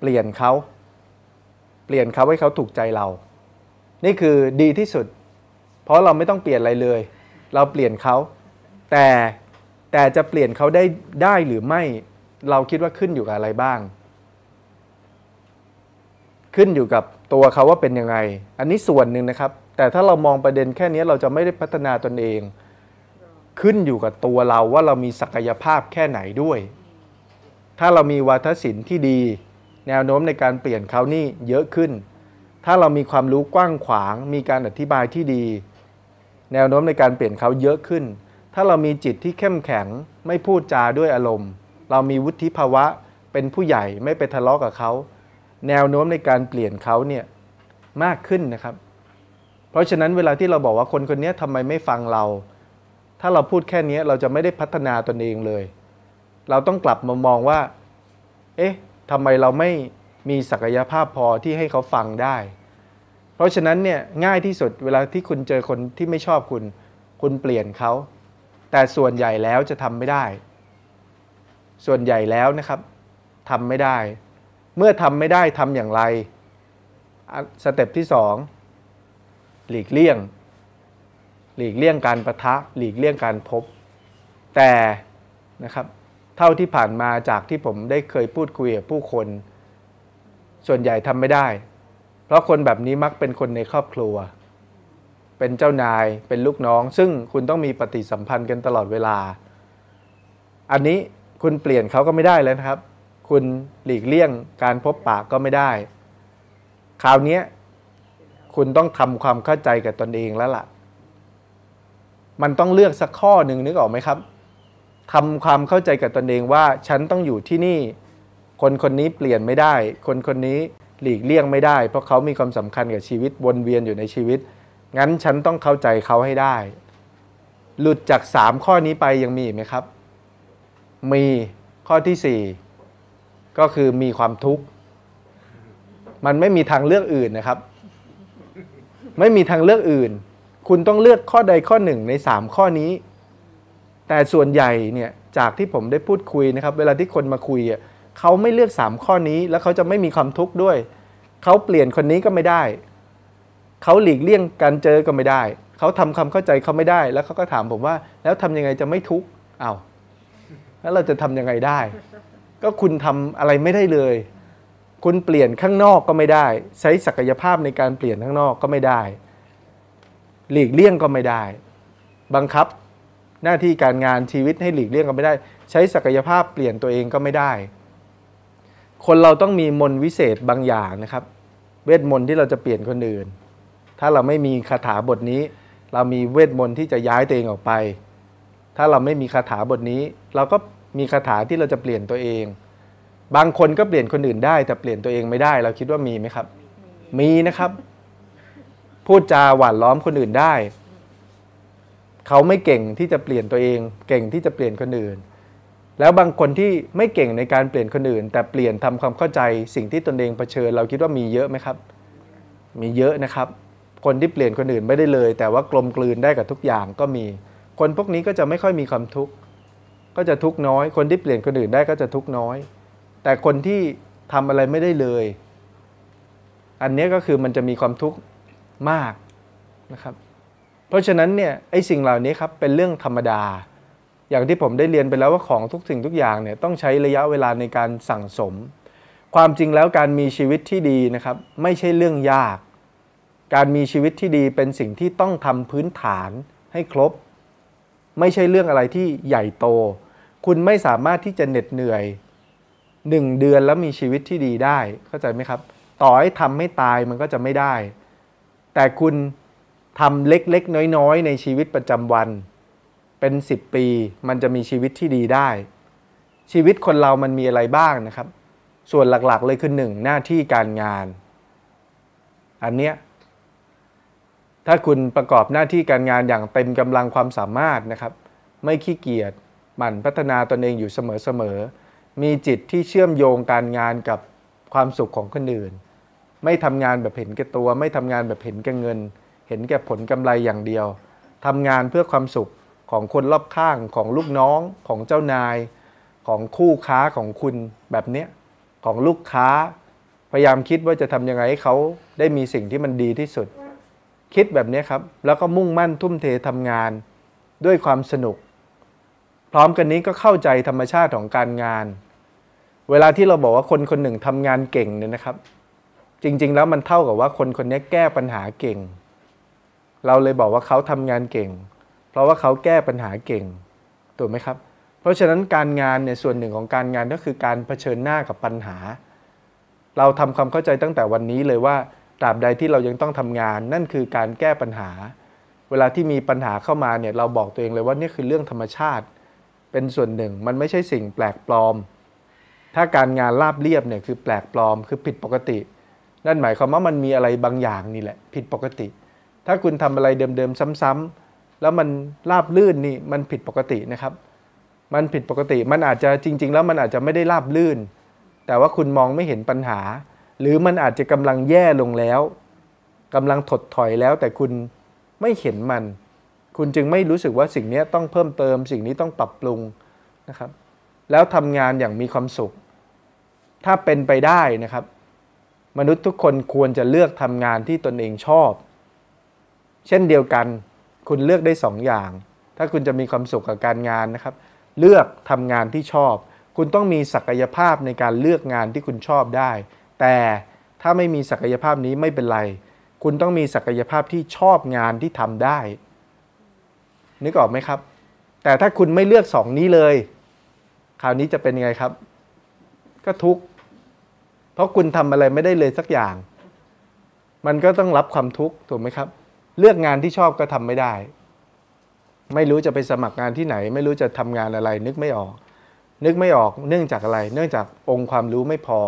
เปลี่ยนเขา เปลี่ยนเขาให้เขาถูกใจเรา นี่คือดีที่สุด เพราะเราไม่ต้องเปลี่ยนอะไรเลย เราเปลี่ยนเขาแต่แต่จะเปลี่ยนเขาได้ได้หรือไม่เราคิดว่าขึ้นอยู่กับอะไรบ้าง ขึ้นอยู่กับตัวเขาว่าเป็นยังไง อันนี้ส่วนหนึ่งนะครับ แต่ถ้าเรามองประเด็นแค่นี้เราจะไม่ได้พัฒนาตนเอง ขึ้นอยู่กับตัวเราว่าเรามีศักยภาพแค่ไหนด้วย ถ้าเรามีวาทศิลป์ที่ดี แนวโน้มในการเปลี่ยนเขานี่เยอะขึ้น ถ้าเรามีความรู้กว้างขวาง มีการอธิบายที่ดี แนวโน้มในการเปลี่ยนเขาเยอะขึ้น ถ้าเรามีจิตที่เข้มแข็งไม่พูดจาด้วยอารมณ์ เรามีวุฒิภาวะเป็นผู้ใหญ่ไม่ไปทะเลาะกับเขา แนวโน้มในการเปลี่ยนเขาเนี่ยมากขึ้นนะครับ เพราะฉะนั้นเวลาที่เราบอกว่าคนคนนี้ทำไมไม่ฟังเรา ถ้าเราพูดแค่นี้เราจะไม่ได้พัฒนาตนเองเลย เราต้องกลับมามองว่า เอ๊ะทำไมเราไม่มีศักยภาพพอที่ให้เขาฟังได้ ราะฉะนั้นเนี่ยง่ายที่สุดเวลาที่คุณเจอคนที่ไม่ชอบคุณ คุณเปลี่ยนเขา แต่ส่วนใหญ่แล้วจะทำไม่ได้ ส่วนใหญ่แล้วนะครับทำไม่ได้ เมื่อทำไม่ได้ทำอย่างไร สเต็ปที่สองหลีกเลี่ยง หลีกเลี่ยงการประทะ หลีกเลี่ยงการพบ แต่นะครับ เท่าที่ผ่านมาจากที่ผมได้เคยพูดคุยกับผู้คน ส่วนใหญ่ทำไม่ได้ เพราะคนแบบนี้มักเป็นคนในครอบครัว เป็นเจ้านายเป็นลูกน้อง ซึ่งคุณต้องมีปฏิสัมพันธ์กันตลอดเวลา อันนี้คุณเปลี่ยนเขาก็ไม่ได้แล้วนะครับ คุณหลีกเลี่ยงการพบปะก็ไม่ได้ คราวนี้คุณต้องทำความเข้าใจกับตนเองแล้วล่ะ มันต้องเลือกสักข้อหนึ่งนึกออกไหมครับทำความเข้าใจกับตนเองว่า ฉันต้องอยู่ที่นี่ คนคนนี้เปลี่ยนไม่ได้ คนคนนี้ หลีกเลี่ยงไม่ได้ เพราะเขามีความสำคัญกับชีวิตวนเวียนอยู่ในชีวิต งั้นฉันต้องเข้าใจเขาให้ได้ หลุดจากสามข้อนี้ไปยังมีไหมครับ มีข้อที่สี่ก็คือมีความทุกข์ มันไม่มีทางเลือกอื่นนะครับ ไม่มีทางเลือกอื่น คุณต้องเลือกข้อใดข้อหนึ่งในสามข้อนี้ แต่ส่วนใหญ่เนี่ยจากที่ผมได้พูดคุยนะครับ เวลาที่คนมาคุยอะ เขาไม่เลือกสามข้อนี้ แล้วเขาจะไม่มีความทุกข์ด้วย เขาเปลี่ยนคนนี้ก็ไม่ได้ เขาหลีกเลี่ยงการเจอก็ไม่ได้ เขาทำความเข้าใจเขาไม่ได้ แล้วเขาก็ถามผมว่า แล้วทำยังไงจะไม่ทุกข์อา้าวแล้วเราจะทำยังไงได้ ก็คุณทำอะไรไม่ได้เลย คุณเปลี่ยนข้างนอกก็ไม่ได้ ใช้ศักยภาพในการเปลี่ยนข้างนอกก็ไม่ได้ หลีกเลี่ยงก็ไม่ได้ บังคับหน้าที่การงานชีวิตให้หลีกเลี่ยงก็ไม่ได้ ใช้ศักยภาพเปลี่ยนตัวเองก็ไม่ได้ คนเราต้องมีมนวิเศษบางอย่างนะครับ เวทมนต์ที่เราจะเปลี่ยนคนอื่น ถ้าเราไม่มีคาถาบทนี้ เรามีเวทมนต์ที่จะย้ายตัวเองออกไป ถ้าเราไม่มีคาถาบทนี้ เราก็มีคาถาที่เราจะเปลี่ยนตัวเอง บางคนก็เปลี่ยนคนอื่นได้ แต่เปลี่ยนตัวเองไม่ได้ เราคิดว่ามีไหมครับ มีนะครับ พูดจาหวานล้อมคนอื่นได้ เขาไม่เก่งที่จะเปลี่ยนตัวเอง เก่งที่จะเปลี่ยนคนอื่น แล้วบางคนที่ไม่เก่งในการเปลี่ยนคนอื่น แต่เปลี่ยนทำความเข้าใจสิ่งที่ตนเองเผชิญ เราคิดว่ามีเยอะไหมครับ มีเยอะนะครับ คนที่เปลี่ยนคนอื่นไม่ได้เลย แต่ว่ากลมกลืนได้กับทุกอย่างก็มี คนพวกนี้ก็จะไม่ค่อยมีความทุกข์ก็จะทุกข์น้อย คนที่เปลี่ยนคนอื่นได้ก็จะทุกข์น้อย แต่คนที่ทำอะไรไม่ได้เลย อันนี้ก็คือมันจะมีความทุกข์มากนะครับ เพราะฉะนั้นเนี่ยไอ้สิ่งเหล่านี้ครับเป็นเรื่องธรรมดา อย่างที่ผมได้เรียนไปแล้วว่าของทุกสิ่งทุกอย่างเนี่ยต้องใช้ระยะเวลาในการสั่งสม ความจริงแล้วการมีชีวิตที่ดีนะครับ ไม่ใช่เรื่องยาก การมีชีวิตที่ดีเป็นสิ่งที่ต้องทำพื้นฐานให้ครบ ไม่ใช่เรื่องอะไรที่ใหญ่โต คุณไม่สามารถที่จะเหน็ดเหนื่อยหนึ่งเดือนแล้วมีชีวิตที่ดีได้เข้าใจไหมครับ ต่อให้ทำให้ตายมันก็จะไม่ได้ แต่คุณทำเล็กๆ น้อยๆ ในชีวิตประจำวัน เป็นสิบปี มันจะมีชีวิตที่ดีได้ ชีวิตคนเรามันมีอะไรบ้างนะครับ ส่วนหลักๆเลยคือหนึ่งหน้าที่การงาน อันเนี้ยถ้าคุณประกอบหน้าที่การงานอย่างเต็มกำลังความสามารถนะครับ ไม่ขี้เกียจหมั่นพัฒนาตนเองอยู่เสมอๆมีจิตที่เชื่อมโยงการงานกับความสุขของคนอื่น ไม่ทำงานแบบเห็นแก่ตัว ไม่ทำงานแบบเห็นแก่เงิน เห็นแก่ผลกำไรอย่างเดียวทำงานเพื่อความสุข ของคนรอบข้างของลูกน้องของเจ้านาย ของคู่ค้าของคุณแบบเนี้ยของลูกค้า พยายามคิดว่าจะทำยังไงให้เขาได้มีสิ่งที่มันดีที่สุด คิดแบบนี้ครับ แล้วก็มุ่งมั่นทุ่มเททำงานด้วยความสนุก พร้อมกันนี้ก็เข้าใจธรรมชาติของการงาน เวลาที่เราบอกว่าคนคนหนึ่งทำงานเก่งเนี่ยนะครับ จริง ๆ แล้วมันเท่ากับว่าคนคนนี้แก้ปัญหาเก่ง เราเลยบอกว่าเขาทำงานเก่ง เพราะว่าเขาแก้ปัญหาเก่งถูกไหมครับ เพราะฉะนั้นการงานเนี่ยส่วนหนึ่งของการงานก็คือการเผชิญหน้ากับปัญหา เราทำความเข้าใจตั้งแต่วันนี้เลยว่าตราบใดที่เรายังต้องทำงาน นั่นคือการแก้ปัญหา เวลาที่มีปัญหาเข้ามาเนี่ยเราบอกตัวเองเลยว่านี่คือเรื่องธรรมชาติ เป็นส่วนหนึ่งมันไม่ใช่สิ่งแปลกปลอม ถ้าการงานราบเรียบเนี่ยคือแปลกปลอมคือผิดปกติ นั่นหมายความว่ามันมีอะไรบางอย่างนี่แหละ ผิดปกติ ถ้าคุณทำอะไรเดิมๆซ้ำๆ แล้วมันราบลื่นนี่มันผิดปกตินะครับ มันผิดปกติมันอาจจะจริง ๆ แล้วมันอาจจะไม่ได้ราบลื่น แต่ว่าคุณมองไม่เห็นปัญหา หรือมันอาจจะกำลังแย่ลงแล้วกำลังถดถอยแล้ว แต่คุณไม่เห็นมัน คุณจึงไม่รู้สึกว่าสิ่งนี้ต้องเพิ่มเติม สิ่งนี้ต้องปรับปรุงนะครับ แล้วทำงานอย่างมีความสุข ถ้าเป็นไปได้นะครับ มนุษย์ทุกคนควรจะเลือกทำงานที่ตนเองชอบ เช่นเดียวกัน คุณเลือกได้สองอย่าง ถ้าคุณจะมีความสุขกับการงานนะครับ เลือกทำงานที่ชอบ คุณต้องมีศักยภาพในการเลือกงานที่คุณชอบได้ แต่ถ้าไม่มีศักยภาพนี้ไม่เป็นไร คุณต้องมีศักยภาพที่ชอบงานที่ทำได้ นึกออกไหมครับ แต่ถ้าคุณไม่เลือกสองนี้เลย คราวนี้จะเป็นยังไงครับ ก็ทุกข์ เพราะคุณทำอะไรไม่ได้เลยสักอย่าง มันก็ต้องรับความทุกข์ถูกไหมครับ เลือกงานที่ชอบก็ทำไม่ได้ ไม่รู้จะไปสมัครงานที่ไหน ไม่รู้จะทำงานอะไร นึกไม่ออก นึกไม่ออกเนื่องจากอะไร เนื่องจากองค์ความรู้ไม่พอ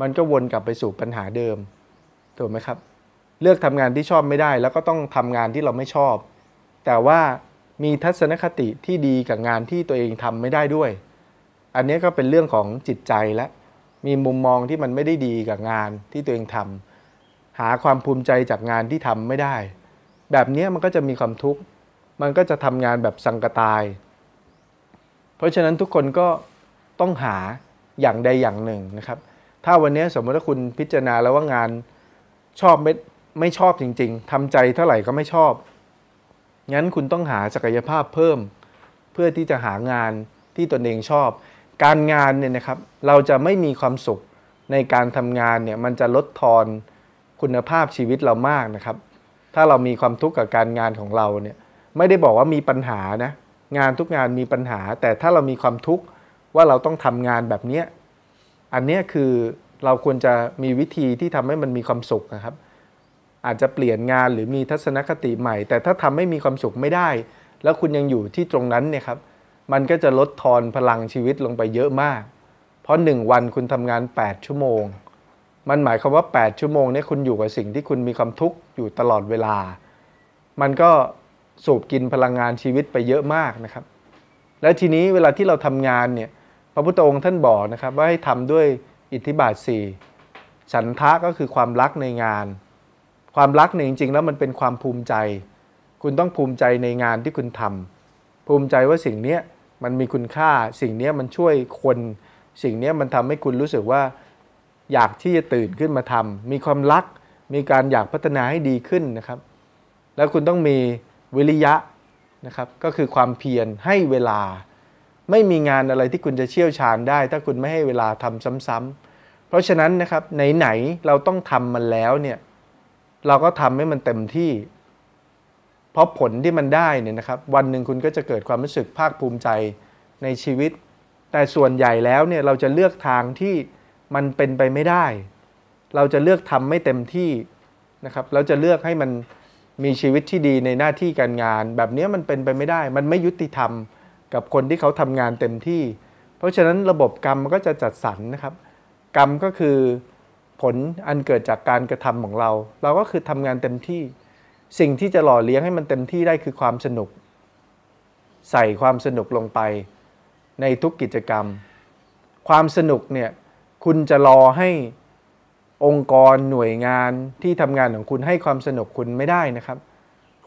มันก็วนกลับไปสู่ปัญหาเดิมถูกไหมครับ เลือกทำงานที่ชอบไม่ได้ แล้วก็ต้องทำงานที่เราไม่ชอบ แต่ว่ามีทัศนคติที่ดีกับงานที่ตัวเองทำไม่ได้ด้วย อันนี้ก็เป็นเรื่องของจิตใจและมีมุมมองที่มันไม่ได้ดีกับงานที่ตัวเองทำหาความภูมิใจจากงานที่ทำไม่ได้ แบบนี้มันก็จะมีความทุกข์ มันก็จะทำงานแบบสังกตาย เพราะฉะนั้นทุกคนก็ต้องหาอย่างใดอย่างหนึ่งนะครับ ถ้าวันนี้สมมติว่าคุณพิจารณาแล้วว่างานชอบไม่ไม่ชอบจริง ๆทำใจเท่าไหร่ก็ไม่ชอบ งั้นคุณต้องหาศักยภาพเพิ่ม เพื่อที่จะหางานที่ตนเองชอบ การงานเนี่ยนะครับ เราจะไม่มีความสุขในการทำงานเนี่ยมันจะลดทอนคุณภาพชีวิตเรามากนะครับ ถ้าเรามีความทุกข์กับการงานของเราเนี่ยไม่ได้บอกว่ามีปัญหานะงานทุกงานมีปัญหา แต่ถ้าเรามีความทุกข์ว่าเราต้องทำงานแบบเนี้ยอันเนี้ยคือเราควรจะมีวิธีที่ทำให้มันมีความสุขนะครับ อาจจะเปลี่ยนงานหรือมีทัศนคติใหม่ แต่ถ้าทำให้มีความสุขไม่ได้ แล้วคุณยังอยู่ที่ตรงนั้นเนี่ยครับ มันก็จะลดทอนพลังชีวิตลงไปเยอะมาก เพราะ 1 วันคุณทำงาน 8 ชั่วโมง มันหมายความว่า 8 ชั่วโมงนี้คุณอยู่กับสิ่งที่คุณมีความทุกข์อยู่ตลอดเวลา มันก็สูบกินพลังงานชีวิตไปเยอะมากนะครับ และทีนี้เวลาที่เราทำงานเนี่ย พระพุทธองค์ท่านบอกนะครับ ว่าให้ทำด้วยอิทธิบาท 4 ฉันทะก็คือความรักในงาน ความรักเนี่ยจริงๆ แล้วมันเป็นความภูมิใจ คุณต้องภูมิใจในงานที่คุณทำภูมิใจว่าสิ่งนี้มันมีคุณค่า สิ่งนี้มันช่วยคน สิ่งนี้มันทำให้คุณรู้สึกว่า อยากที่จะตื่นขึ้นมาทำมีความรัก มีการอยากพัฒนาให้ดีขึ้นนะครับ แล้วคุณต้องมีวิริยะนะครับ ก็คือความเพียรให้เวลา ไม่มีงานอะไรที่คุณจะเชี่ยวชาญได้ ถ้าคุณไม่ให้เวลาทำซ้ำๆเพราะฉะนั้นนะครับไหนๆเราต้องทำมันแล้วเนี่ยเราก็ทำให้มันเต็มที่ เพราะผลที่มันได้เนี่ยนะครับ วันหนึ่งคุณก็จะเกิดความรู้สึกภาคภูมิใจในชีวิต แต่ส่วนใหญ่แล้วเนี่ยเราจะเลือกทางที่ มันเป็นไปไม่ได้ เราจะเลือกทำไม่เต็มที่นะครับ เราจะเลือกให้มันมีชีวิตที่ดีในหน้าที่การงาน แบบนี้มันเป็นไปไม่ได้ มันไม่ยุติธรรมกับคนที่เขาทำงานเต็มที่ เพราะฉะนั้นระบบกรรมมันก็จะจัดสรรนะครับ กรรมก็คือผลอันเกิดจากการกระทำของเรา เราก็คือทำงานเต็มที่ สิ่งที่จะหล่อเลี้ยงให้มันเต็มที่ได้คือความสนุก ใส่ความสนุกลงไปในทุกกิจกรรม ความสนุกเนี่ย คุณจะรอให้องค์กรหน่วยงานที่ทำงานของคุณให้ความสนุกคุณไม่ได้นะครับ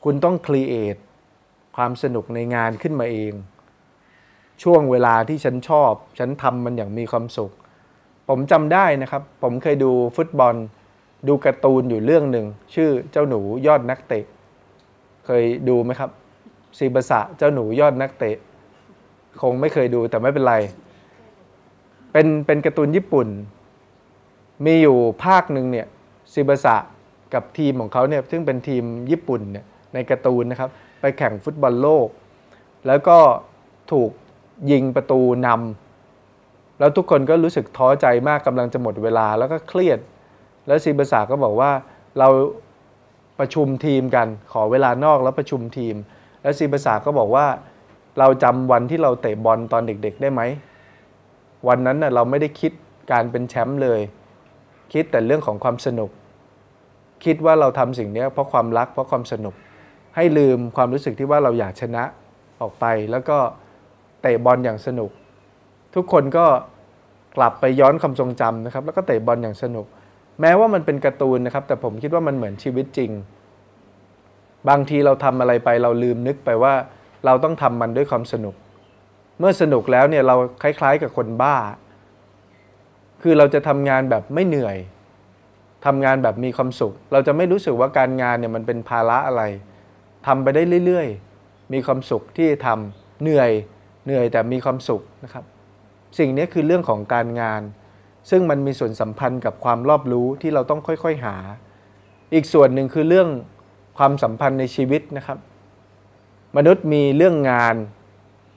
คุณต้องครีเอทความสนุกในงานขึ้นมาเอง ช่วงเวลาที่ฉันชอบ ฉันทำมันอย่างมีความสุข ผมจำได้นะครับ ผมเคยดูฟุตบอล ดูการ์ตูนอยู่เรื่องหนึ่ง ชื่อเจ้าหนูยอดนักเตะ เคยดูไหมครับซีบะสะเจ้าหนูยอดนักเตะ คงไม่เคยดูแต่ไม่เป็นไร เป็นเป็นการ์ตูนญี่ปุ่น มีอยู่ภาคหนึ่งเนี่ยซิบะสะกับทีมของเขาเนี่ยซึ่งเป็นทีมญี่ปุ่นเนี่ยในการ์ตูนนะครับ ไปแข่งฟุตบอลโลก แล้วก็ถูกยิงประตูนำแล้วทุกคนก็รู้สึกท้อใจมากกำลังจะหมดเวลาแล้วก็เครียด แล้วซีบะสะก็บอกว่าเราประชุมทีมกันขอเวลานอกแล้วประชุมทีม แล้วซีบะสะก็บอกว่า เราจำวันที่เราเตะบอลตอนเด็ก ๆ ได้ไหม วันนั้นนะเราไม่ได้คิดการเป็นแชมป์เลย คิดแต่เรื่องของความสนุก คิดว่าเราทำสิ่งนี้เพราะความรักเพราะความสนุก ให้ลืมความรู้สึกที่ว่าเราอยากชนะออกไป แล้วก็เตะบอลอย่างสนุก ทุกคนก็กลับไปย้อนความทรงจำนะครับ แล้วก็เตะบอลอย่างสนุก แม้ว่ามันเป็นการ์ตูนนะครับ แต่ผมคิดว่ามันเหมือนชีวิตจริง บางทีเราทำอะไรไปเราลืมนึกไปว่า เราต้องทำมันด้วยความสนุก เมื่อสนุกแล้วเนี่ยเราคล้ายๆกับคนบ้า คือเราจะทำงานแบบไม่เหนื่อยทำงานแบบมีความสุข เราจะไม่รู้สึกว่าการงานเนี่ยมันเป็นภาระอะไรทำไปได้เรื่อยๆ มีความสุขที่ทำเหนื่อยเหนื่อยแต่มีความสุขนะครับ สิ่งนี้คือเรื่องของการงาน ซึ่งมันมีส่วนสัมพันธ์กับความรอบรู้ที่เราต้องค่อยๆหา อีกส่วนหนึ่งคือเรื่องความสัมพันธ์ในชีวิตนะครับ มนุษย์มีเรื่องงาน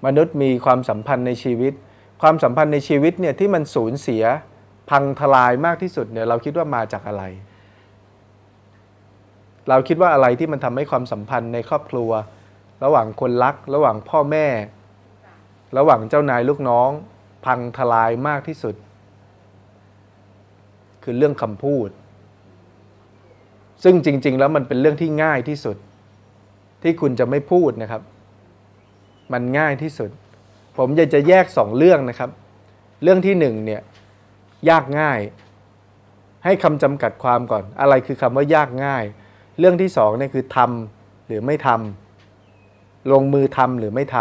มนุษย์มีความสัมพันธ์ในชีวิต ความสัมพันธ์ในชีวิตเนี่ยที่มันสูญเสียพังทลายมากที่สุดเนี่ยเราคิดว่ามาจากอะไร เราคิดว่าอะไรที่มันทำให้ความสัมพันธ์ในครอบครัว ระหว่างคนรัก ระหว่างพ่อแม่ ระหว่างเจ้านายลูกน้อง พังทลายมากที่สุด คือเรื่องคำพูด ซึ่งจริง ๆ แล้วมันเป็นเรื่องที่ง่ายที่สุด ที่คุณจะไม่พูดนะครับ มันง่ายที่สุด ผมอยากจะแยกสองเรื่องนะครับ เรื่องที่หนึ่งเนี่ยยากง่าย ให้คำจำกัดความก่อน อะไรคือคำว่ายากง่าย เรื่องที่สองเนี่ยคือทำหรือไม่ทำลงมือทำหรือไม่ท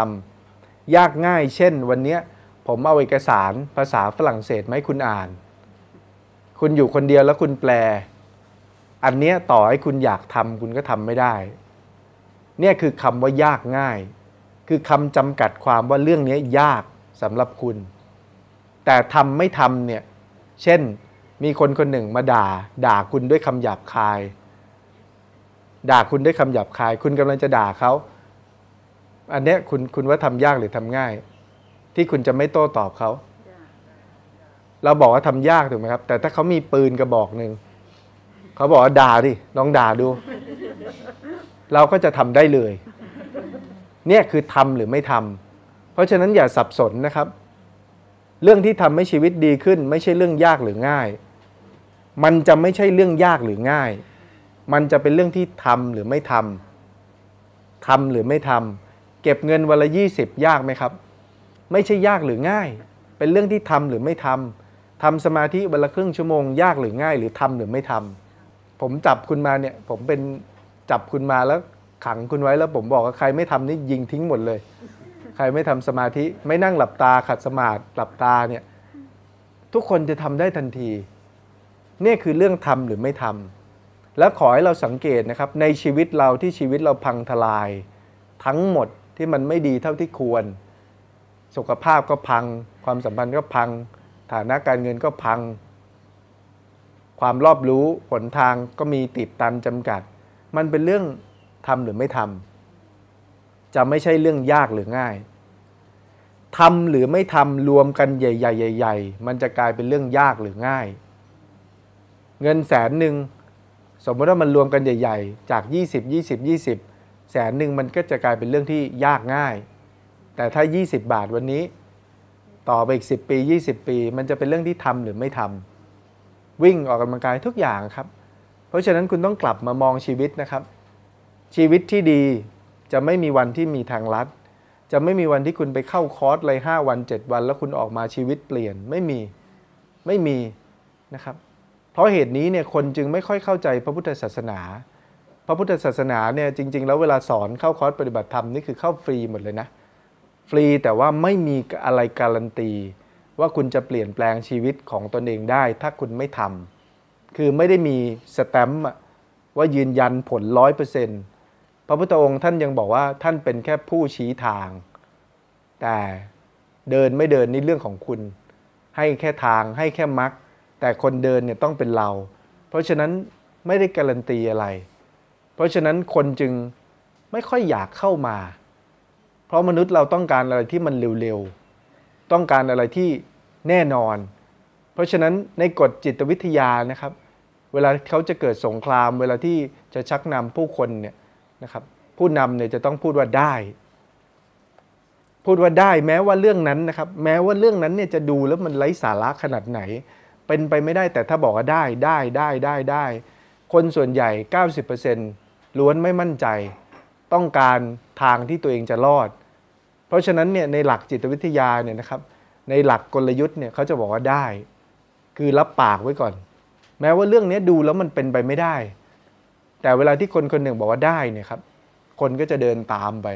ำยากง่าย เช่น วันนี้ผมเอาเอกสารภาษาฝรั่งเศสมาให้คุณอ่าน คุณอยู่คนเดียวแล้วคุณแปล อันเนี้ยต่อให้คุณอยากทำคุณก็ทำไม่ได้ เนี่ยคือคำว่ายากง่าย คือคำจำกัดความว่าเรื่องนี้ยากสำหรับคุณ แต่ทำไม่ทำเนี่ย เช่นมีคนคนหนึ่งมาด่า ด่าคุณด้วยคำหยาบคาย ด่าคุณด้วยคำหยาบคาย คุณกำลังจะด่าเขา อันเนี้ยคุณคุณว่าทำยากหรือทำง่าย ที่คุณจะไม่โต้ตอบเขาเราบอกว่าทำยากถูกไหมครับ แต่ถ้าเขามีปืนกระบอกหนึ่งเขาบอกว่าด่าดิลองด่าดู เราก็จะทำได้เลย เนี่ยคือทำหรือไม่ทำเพราะฉะนั้นอย่าสับสนนะครับ เรื่องที่ทำให้ชีวิตดีขึ้น ไม่ใช่เรื่องยากหรือง่าย มันจะไม่ใช่เรื่องยากหรือง่าย มันจะเป็นเรื่องที่ทำหรือไม่ทำทำหรือไม่ทำเก็บเงินวันละยี่สิบยากไหมครับ ไม่ใช่ยากหรือง่าย เป็นเรื่องที่ทำหรือไม่ทำทำสมาธิวันละครึ่งชั่วโมงยากหรือง่าย หรือทำหรือไม่ทำผมจับคุณมาเนี่ย ผมเป็นจับคุณมาแล้ว ขังคุณไว้แล้วผมบอกว่าใครไม่ทำนี่ยิงทิ้งหมดเลย ใครไม่ทำสมาธิไม่นั่งหลับตาขัดสมาธิหลับตาเนี่ยทุกคนจะทำได้ทันที นี่คือเรื่องทำหรือไม่ทำแล้วขอให้เราสังเกตนะครับในชีวิตเราที่ชีวิตเราพังทลาย ทั้งหมดที่มันไม่ดีเท่าที่ควร สุขภาพก็พัง ความสัมพันธ์ก็พัง ฐานะการเงินก็พัง ความรอบรู้ผลทางก็มีติดตันจำกัด มันเป็นเรื่อง ทำหรือไม่ทำจะไม่ใช่เรื่องยากหรือง่ายทำหรือไม่ทำรวมกันใหญ่ๆใหญ่ๆมันจะกลายเป็นเรื่องยากหรือง่าย เงินแสนหนึ่งสมมติว่ามันรวมกันใหญ่ ๆ จาก 20 20 20 แสนหนึ่งมันก็จะกลายเป็นเรื่องที่ยากง่าย แต่ถ้า 20 บาทวันนี้ ต่อไปอีก 10 ปี 20 ปี มันจะเป็นเรื่องที่ทำหรือไม่ทำวิ่งออกกำลังกายทุกอย่างครับ เพราะฉะนั้นคุณต้องกลับมามองชีวิตนะครับ ชีวิตที่ดีจะไม่มีวันที่มีทางลัด จะไม่มีวันที่คุณไปเข้าคอร์สเลยห้าวันเจ็ดวัน แล้วคุณออกมาชีวิตเปลี่ยนไม่มีไม่มีนะครับ เพราะเหตุนี้เนี่ยคนจึงไม่ค่อยเข้าใจพระพุทธศาสนา พระพุทธศาสนาเนี่ยจริง ๆ แล้วเวลาสอนเข้าคอร์สปฏิบัติธรรมนี่คือเข้าฟรีหมดเลยนะ ฟรีแต่ว่าไม่มีอะไรการันตี ว่าคุณจะเปลี่ยนแปลงชีวิตของตนเองได้ ถ้าคุณไม่ทำคือไม่ได้มีสแตมป์ว่ายืนยันผลร้อยเปอร์เซ็นต์ พระพุทธองค์ท่านยังบอกว่าท่านเป็นแค่ผู้ชี้ทาง แต่เดินไม่เดินนี่เรื่องของคุณ ให้แค่ทางให้แค่มรรคแต่คนเดินเนี่ยต้องเป็นเรา เพราะฉะนั้นไม่ได้การันตีอะไร เพราะฉะนั้นคนจึงไม่ค่อยอยากเข้ามา เพราะมนุษย์เราต้องการอะไรที่มันเร็วๆ ต้องการอะไรที่แน่นอน เพราะฉะนั้นในกฎจิตวิทยานะครับ เวลาเขาจะเกิดสงคราม เวลาที่จะชักนำผู้คนเนี่ย นะครับผู้นำเนี่ยจะต้องพูดว่าได้ พูดว่าได้แม้ว่าเรื่องนั้นนะครับ แม้ว่าเรื่องนั้นเนี่ยจะดูแล้วมันไร้สาระขนาดไหน เป็นไปไม่ได้แต่ถ้าบอกว่าได้ได้ได้ได้ได้ คนส่วนใหญ่ 90%ล้วนไม่มั่นใจ ต้องการทางที่ตัวเองจะรอด เพราะฉะนั้นเนี่ยในหลักจิตวิทยาเนี่ยนะครับ ในหลักกลยุทธ์เนี่ยเขาจะบอกว่าได้ คือรับปากไว้ก่อน แม้ว่าเรื่องนี้ดูแล้วมันเป็นไปไม่ได้ แต่เวลาที่คนคนหนึ่งบอกว่าได้เนี่ยครับ คนก็จะเดินตามไป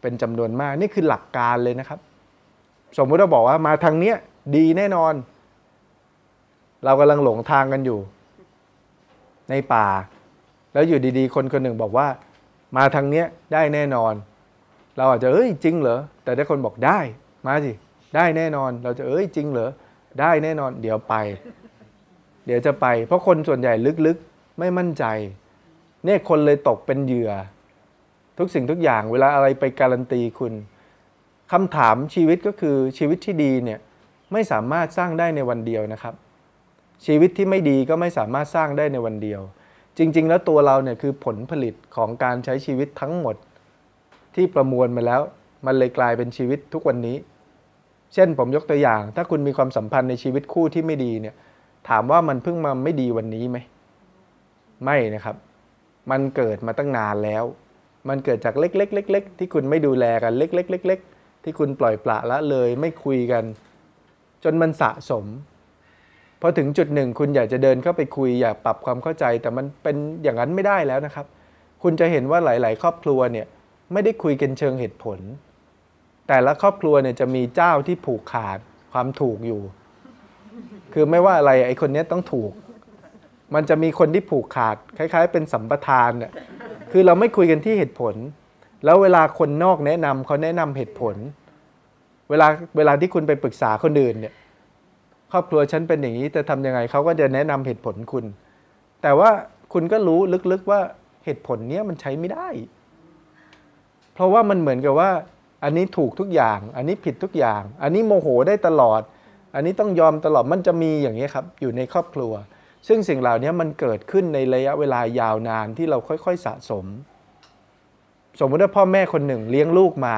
เป็นจำนวนมากนี่คือหลักการเลยนะครับ สมมติเราบอกว่ามาทางเนี้ยดีแน่นอน เรากำลังหลงทางกันอยู่ ในป่า แล้วอยู่ดีๆ คนคนหนึ่งบอกว่า มาทางเนี้ยได้แน่นอน เราอาจจะเอ้ยจริงเหรอแต่ถ้าคนบอกได้มาสิได้แน่นอน เราจะเอ้ยจริงเหรอได้แน่นอน เดี๋ยวไป เดี๋ยวจะไป เพราะคนส่วนใหญ่ลึกๆ ไม่มั่นใจ เนี่ยคนเลยตกเป็นเหยื่อ ทุกสิ่งทุกอย่างเวลาอะไรไปการันตีคุณคำถามชีวิตก็คือชีวิตที่ดีเนี่ยไม่สามารถสร้างได้ในวันเดียวนะครับ ชีวิตที่ไม่ดีก็ไม่สามารถสร้างได้ในวันเดียว จริง ๆ แล้วตัวเราเนี่ยคือผลผลิตของการใช้ชีวิตทั้งหมด ที่ประมวลมาแล้ว มันเลยกลายเป็นชีวิตทุกวันนี้ เช่นผมยกตัวอย่าง ถ้าคุณมีความสัมพันธ์ในชีวิตคู่ที่ไม่ดีเนี่ยถามว่ามันเพิ่งมาไม่ดีวันนี้ไหม ไม่นะครับ มันเกิดมาตั้งนานแล้ว มันเกิดจากเล็กๆเล็กๆที่คุณไม่ดูแลกันเล็กๆเล็กๆที่คุณปล่อยปละละเลยไม่คุยกัน จนมันสะสมพอถึงจุดหนึ่งคุณอยากจะเดินเข้าไปคุยอยากปรับความเข้าใจ แต่มันเป็นอย่างนั้นไม่ได้แล้วนะครับ คุณจะเห็นว่าหลาย ๆ ครอบครัวเนี่ยไม่ได้คุยกันเชิงเหตุผล แต่ละครอบครัวเนี่ยจะมีเจ้าที่ผูกขาดความถูกอยู่ คือไม่ว่าอะไรไอ้คนนี้ต้องถูก มันจะมีคนที่ผูกขาด คล้าย ๆ เป็นสัมปทานเนี่ยคือเราไม่คุยกันที่เหตุผล แล้วเวลาคนนอกแนะนำเขาแนะนำเหตุผล เวลาเวลาที่คุณไปปรึกษาคนอื่นเนี่ยครอบครัวฉันเป็นอย่างนี้จะทำยังไงเขาก็จะแนะนำเหตุผลคุณ แต่ว่าคุณก็รู้ลึกๆว่าเหตุผลเนี้ยมันใช้ไม่ได้ เพราะว่ามันเหมือนกับว่า อันนี้ถูกทุกอย่าง อันนี้ผิดทุกอย่าง อันนี้โมโหได้ตลอด อันนี้ต้องยอมตลอดมันจะมีอย่างนี้ครับ อยู่ในครอบครัว ซึ่งสิ่งเหล่านี้มันเกิดขึ้นในระยะเวลายาวนานที่เราค่อยๆสะสม สมมติว่าพ่อแม่คนหนึ่งเลี้ยงลูกมา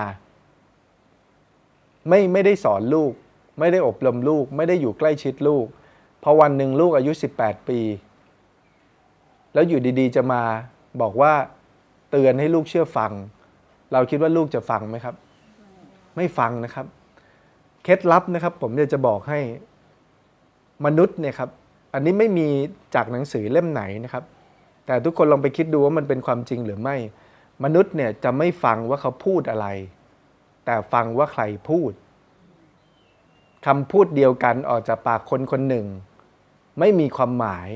ไม่ไม่ได้สอนลูก ไม่ได้อบรมลูก ไม่ได้อยู่ใกล้ชิดลูกพอวันหนึ่งลูกอายุ 18 ปี แล้วอยู่ดีๆ จะมาบอกว่าเตือนให้ลูกเชื่อฟัง เราคิดว่าลูกจะฟังไหมครับ ไม่ฟังนะครับ เคล็ดลับนะครับ ผมจะจะบอกให้มนุษย์เนี่ยครับ อันนี้ไม่มีจากหนังสือเล่มไหนนะครับ แต่ทุกคนลองไปคิดดูว่ามันเป็นความจริงหรือไม่ มนุษย์เนี่ยจะไม่ฟังว่าเขาพูดอะไร แต่ฟังว่าใครพูดคำพูดเดียวกันออกจากปากคนคนหนึ่ง ไม่มีความหมาย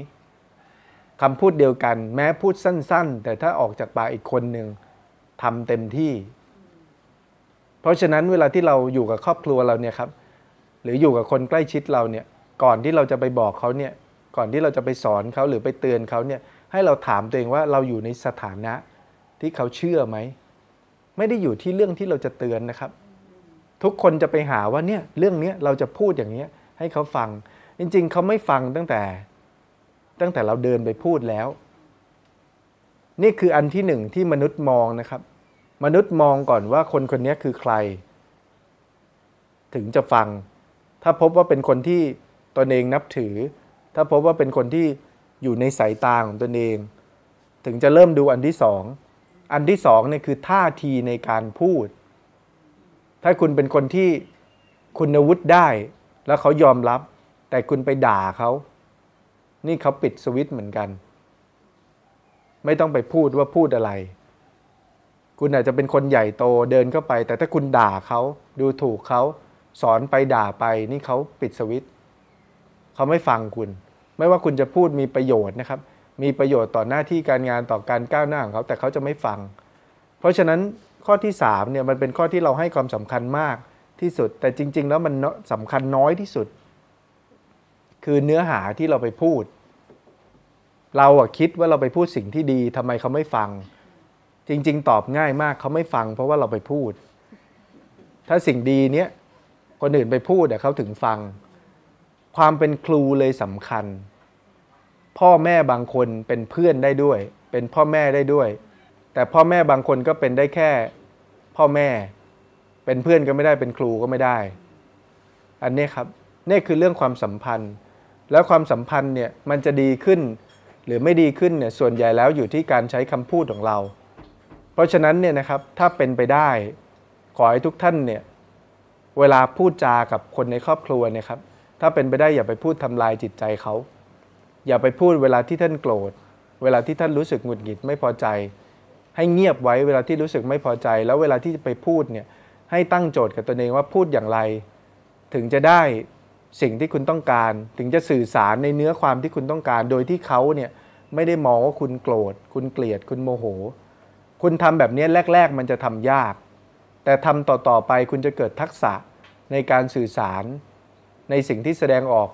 คำพูดเดียวกันแม้พูดสั้น ๆ แต่ถ้าออกจากปากอีกคนหนึ่งทำเต็มที่ เพราะฉะนั้นเวลาที่เราอยู่กับครอบครัวเราเนี่ยครับ หรืออยู่กับคนใกล้ชิดเราเนี่ย ก่อนที่เราจะไปบอกเขาเนี่ย ก่อนที่เราจะไปสอนเขาหรือไปเตือนเขาเนี่ยให้เราถามตัวเองว่าเราอยู่ในสถานะที่เขาเชื่อไหม ไม่ได้อยู่ที่เรื่องที่เราจะเตือนนะครับ ทุกคนจะไปหาว่าเนี่ยเรื่องนี้เราจะพูดอย่างนี้ให้เขาฟัง จริง ๆ เขาไม่ฟังตั้งแต่ ตั้งแต่เราเดินไปพูดแล้ว นี่คืออันที่หนึ่งที่มนุษย์มองนะครับ มนุษย์มองก่อนว่าคนคนนี้คือใคร ถึงจะฟัง ถ้าพบว่าเป็นคนที่ตนเองนับถือ ถ้าพบว่าเป็นคนที่อยู่ในสายตาของตนเอง ถึงจะเริ่มดูอันที่สอง อันที่สองเนี่ยคือท่าทีในการพูด ถ้าคุณเป็นคนที่คุณวุฒิได้ แล้วเขายอมรับ แต่คุณไปด่าเขา นี่เขาปิดสวิตช์เหมือนกัน ไม่ต้องไปพูดว่าพูดอะไร คุณอาจจะเป็นคนใหญ่โตเดินเข้าไป แต่ถ้าคุณด่าเขาดูถูกเขาสอนไปด่าไปนี่เขาปิดสวิตช์เขาไม่ฟังคุณ ไม่ว่าคุณจะพูดมีประโยชน์นะครับ มีประโยชน์ต่อหน้าที่การงานต่อการก้าวหน้าของเขา แต่เขาจะไม่ฟัง เพราะฉะนั้นข้อที่3เนี่ยมันเป็นข้อที่เราให้ความสำคัญมากที่สุด แต่จริง ๆ แล้วมันสำคัญน้อยที่สุด คือเนื้อหาที่เราไปพูด เราอะคิดว่าเราไปพูดสิ่งที่ดีทำไมเขาไม่ฟัง จริง ๆ ตอบง่ายมากเขาไม่ฟัง เพราะว่าเราไปพูด ถ้าสิ่งดีเนี้ยคนอื่นไปพูดเดี๋ยวเขาถึงฟัง ความเป็นครูเลยสำคัญ พ่อแม่บางคนเป็นเพื่อนได้ด้วย เป็นพ่อแม่ได้ด้วย แต่พ่อแม่บางคนก็เป็นได้แค่ พ่อแม่ เป็นเพื่อนก็ไม่ได้เป็นครูก็ไม่ได้ อันนี้ครับนี่คือเรื่องความสัมพันธ์ แล้วความสัมพันธ์เนี่ยมันจะดีขึ้น หรือไม่ดีขึ้นเนี่ยส่วนใหญ่แล้วอยู่ที่การใช้คำพูดของเรา เพราะฉะนั้นเนี่ยนะครับถ้าเป็นไปได้ ขอให้ทุกท่านเนี่ยเวลาพูดจากับคนในครอบครัวเนี่ยครับ ถ้าเป็นไปได้อย่าไปพูดทำลายจิตใจเขา อย่าไปพูดเวลาที่ท่านโกรธ เวลาที่ท่านรู้สึกหงุดหงิดไม่พอใจ ให้เงียบไว้เวลาที่รู้สึกไม่พอใจ แล้วเวลาที่จะไปพูดเนี่ยให้ตั้งโจทย์กับตัวเองว่าพูดอย่างไร ถึงจะได้สิ่งที่คุณต้องการ ถึงจะสื่อสารในเนื้อความที่คุณต้องการ โดยที่เขาเนี่ยไม่ได้มองว่าคุณโกรธ คุณเกลียด คุณโมโห คุณทำแบบนี้แรก ๆ มันจะทำยาก แต่ทำต่อๆไปคุณจะเกิดทักษะในการสื่อสาร ในสิ่งที่แสดงออก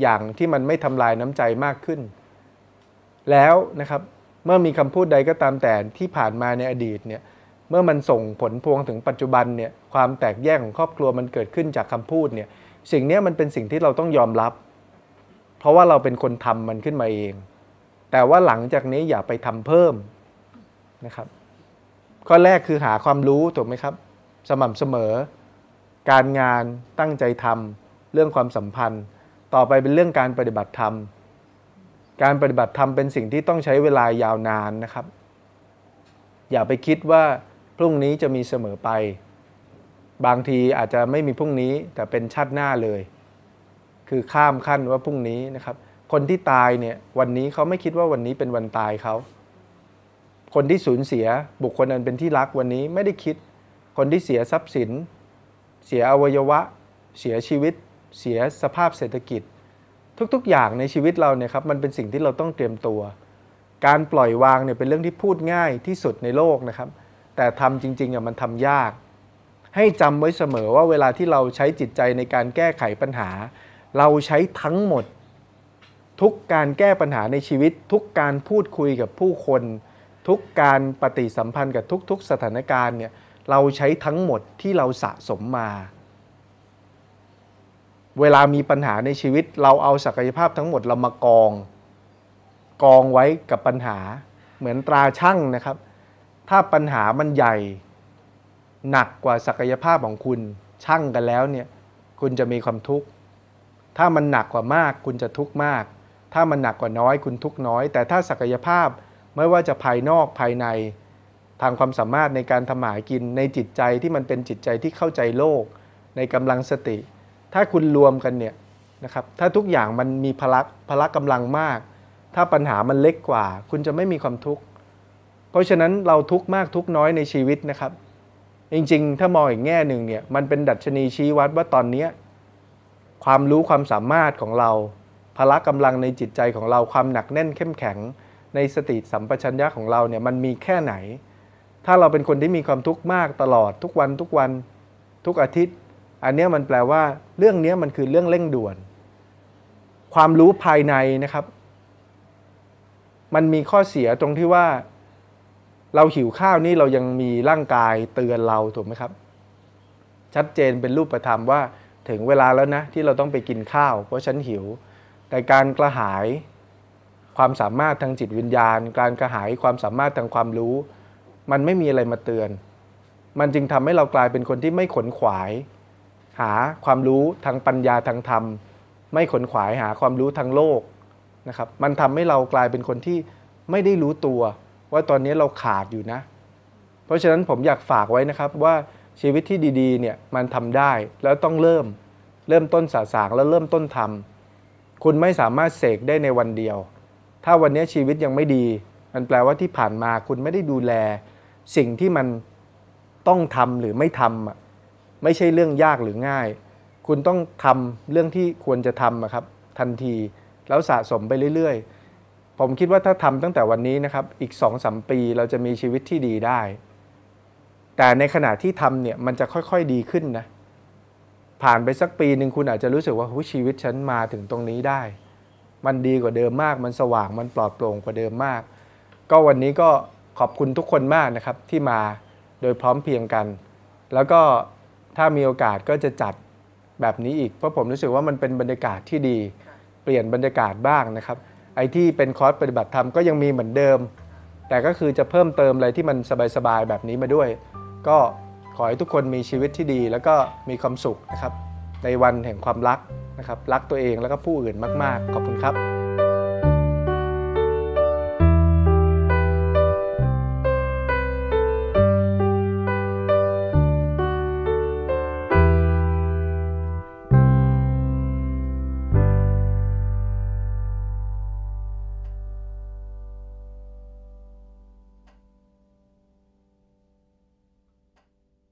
อย่างที่มันไม่ทำลายน้ำใจมากขึ้น แล้วนะครับเมื่อมีคำพูดใดก็ตามแต่ที่ผ่านมาในอดีตเนี่ยเมื่อมันส่งผลพวงถึงปัจจุบันเนี่ยความแตกแยกของครอบครัวมันเกิดขึ้นจากคำพูดเนี่ยสิ่งนี้มันเป็นสิ่งที่เราต้องยอมรับ เพราะว่าเราเป็นคนทำมันขึ้นมาเอง แต่ว่าหลังจากนี้อย่าไปทำเพิ่มนะครับข้อแรกคือหาความรู้ถูกไหมครับ สม่ำเสมอ การงานตั้งใจทำ เรื่องความสัมพันธ์ ต่อไปเป็นเรื่องการปฏิบัติธรรม การปฏิบัติธรรมเป็นสิ่งที่ต้องใช้เวลายาวนานนะครับ อย่าไปคิดว่าพรุ่งนี้จะมีเสมอไป บางทีอาจจะไม่มีพรุ่งนี้แต่เป็นชาติหน้าเลย คือข้ามขั้นว่าพรุ่งนี้นะครับ คนที่ตายเนี่ยวันนี้เขาไม่คิดว่าวันนี้เป็นวันตายเขาคนที่สูญเสียบุคคลนั้นเป็นที่รักวันนี้ไม่ได้คิด คนที่เสียทรัพย์สิน เสียอวัยวะ เสียชีวิต เสียสภาพเศรษฐกิจ ทุกๆ อย่างในชีวิตเราเนี่ยครับมันเป็นสิ่งที่เราต้องเตรียมตัว การปล่อยวางเนี่ยเป็นเรื่องที่พูดง่ายที่สุดในโลกนะครับ แต่ทำจริงๆอะมันทำยาก ให้จำไว้เสมอว่าเวลาที่เราใช้จิตใจในการแก้ไขปัญหา เราใช้ทั้งหมด ทุกการแก้ปัญหาในชีวิต ทุกการพูดคุยกับผู้คน ทุกการปฏิสัมพันธ์กับทุก ๆ สถานการณ์เนี่ยเราใช้ทั้งหมดที่เราสะสมมา เวลามีปัญหาในชีวิต เราเอาศักยภาพทั้งหมดเรามากอง กองไว้กับปัญหา เหมือนตราช่างนะครับ ถ้าปัญหามันใหญ่ หนักกว่าศักยภาพของคุณช่างกันแล้วเนี่ยคุณจะมีความทุกข์ ถ้ามันหนักกว่ามากคุณจะทุกข์มาก ถ้ามันหนักกว่าน้อยคุณทุกข์น้อย แต่ถ้าศักยภาพไม่ว่าจะภายนอกภายในทางความสามารถในการทำหากินในจิตใจที่มันเป็นจิตใจที่เข้าใจโลก ในกำลังสติ ถ้าคุณรวมกันเนี่ยนะครับถ้าทุกอย่างมันมีพลักพละกกำลังมาก ถ้าปัญหามันเล็กกว่า คุณจะไม่มีความทุกข์เพราะฉะนั้นเราทุกข์มากทุกข์น้อยในชีวิตนะครับ จริงๆ ถ้ามองอีกแง่หนึ่งเนี่ยมันเป็นดัชนีชี้วัดว่าตอนนี้ความรู้ความสามารถของเราพละกำลังในจิตใจของเราความหนักแน่นเข้มแข็ง ในสติสัมปชัญญะของเราเนี่ยมันมีแค่ไหน ถ้าเราเป็นคนที่มีความทุกข์มากตลอดทุกวันทุกวันทุกอาทิตย์ อันนี้มันแปลว่าเรื่องนี้มันคือเรื่องเร่งด่วน ความรู้ภายในนะครับ มันมีข้อเสียตรงที่ว่า เราหิวข้าวนี่เรายังมีร่างกายเตือนเราถูกไหมครับ ชัดเจนเป็นรูปธรรมว่าถึงเวลาแล้วนะที่เราต้องไปกินข้าว เพราะฉันหิว แต่การกระหายความสามารถทางจิตวิญญาณ การกระหายความสามารถทางความรู้ มันไม่มีอะไรมาเตือน มันจึงทำให้เรากลายเป็นคนที่ไม่ขนขวาย หาความรู้ทางปัญญาทางธรรม ไม่ขนขวายหาความรู้ทางโลกนะครับ มันทำให้เรากลายเป็นคนที่ไม่ได้รู้ตัว ว่าตอนนี้เราขาดอยู่นะ เพราะฉะนั้นผมอยากฝากไว้นะครับว่าชีวิตที่ดีๆเนี่ยมันทำได้แล้วต้องเริ่มเริ่มต้นสาสางแล้วเริ่มต้นทำคุณไม่สามารถเสกได้ในวันเดียว ถ้าวันนี้ชีวิตยังไม่ดี มันแปลว่าที่ผ่านมาคุณไม่ได้ดูแล สิ่งที่มันต้องทำหรือไม่ทำ ไม่ใช่เรื่องยากหรือง่าย คุณต้องทำเรื่องที่ควรจะทำอะครับทันที แล้วสะสมไปเรื่อยๆ ผมคิดว่าถ้าทำตั้งแต่วันนี้นะครับ อีก2อสมปีเราจะมีชีวิตที่ดีได้ แต่ในขณะที่ทำเนี่ยมันจะค่อยๆดีขึ้นนะ ผ่านไปสักปีหนึ่งคุณอาจจะรู้สึกว่าหูชีวิตฉันมาถึงตรงนี้ได้ มันดีกว่าเดิมมาก มันสว่าง มันปลอดโปร่งกว่าเดิมมาก ก็วันนี้ก็ขอบคุณทุกคนมากนะครับที่มาโดยพร้อมเพียงกัน แล้วก็ ถ้ามีโอกาสก็จะจัดแบบนี้อีก เพราะผมรู้สึกว่ามันเป็นบรรยากาศที่ดี เปลี่ยนบรรยากาศบ้างนะครับ ไอ้ที่เป็นคอร์สปฏิบัติธรรมก็ยังมีเหมือนเดิม แต่ก็คือจะเพิ่มเติมอะไรที่มันสบายๆแบบนี้มาด้วย ก็ขอให้ทุกคนมีชีวิตที่ดี แล้วก็มีความสุขนะครับ ในวันแห่งความรักนะครับ รักตัวเองแล้วก็ผู้อื่นมาก ๆ ขอบคุณครับ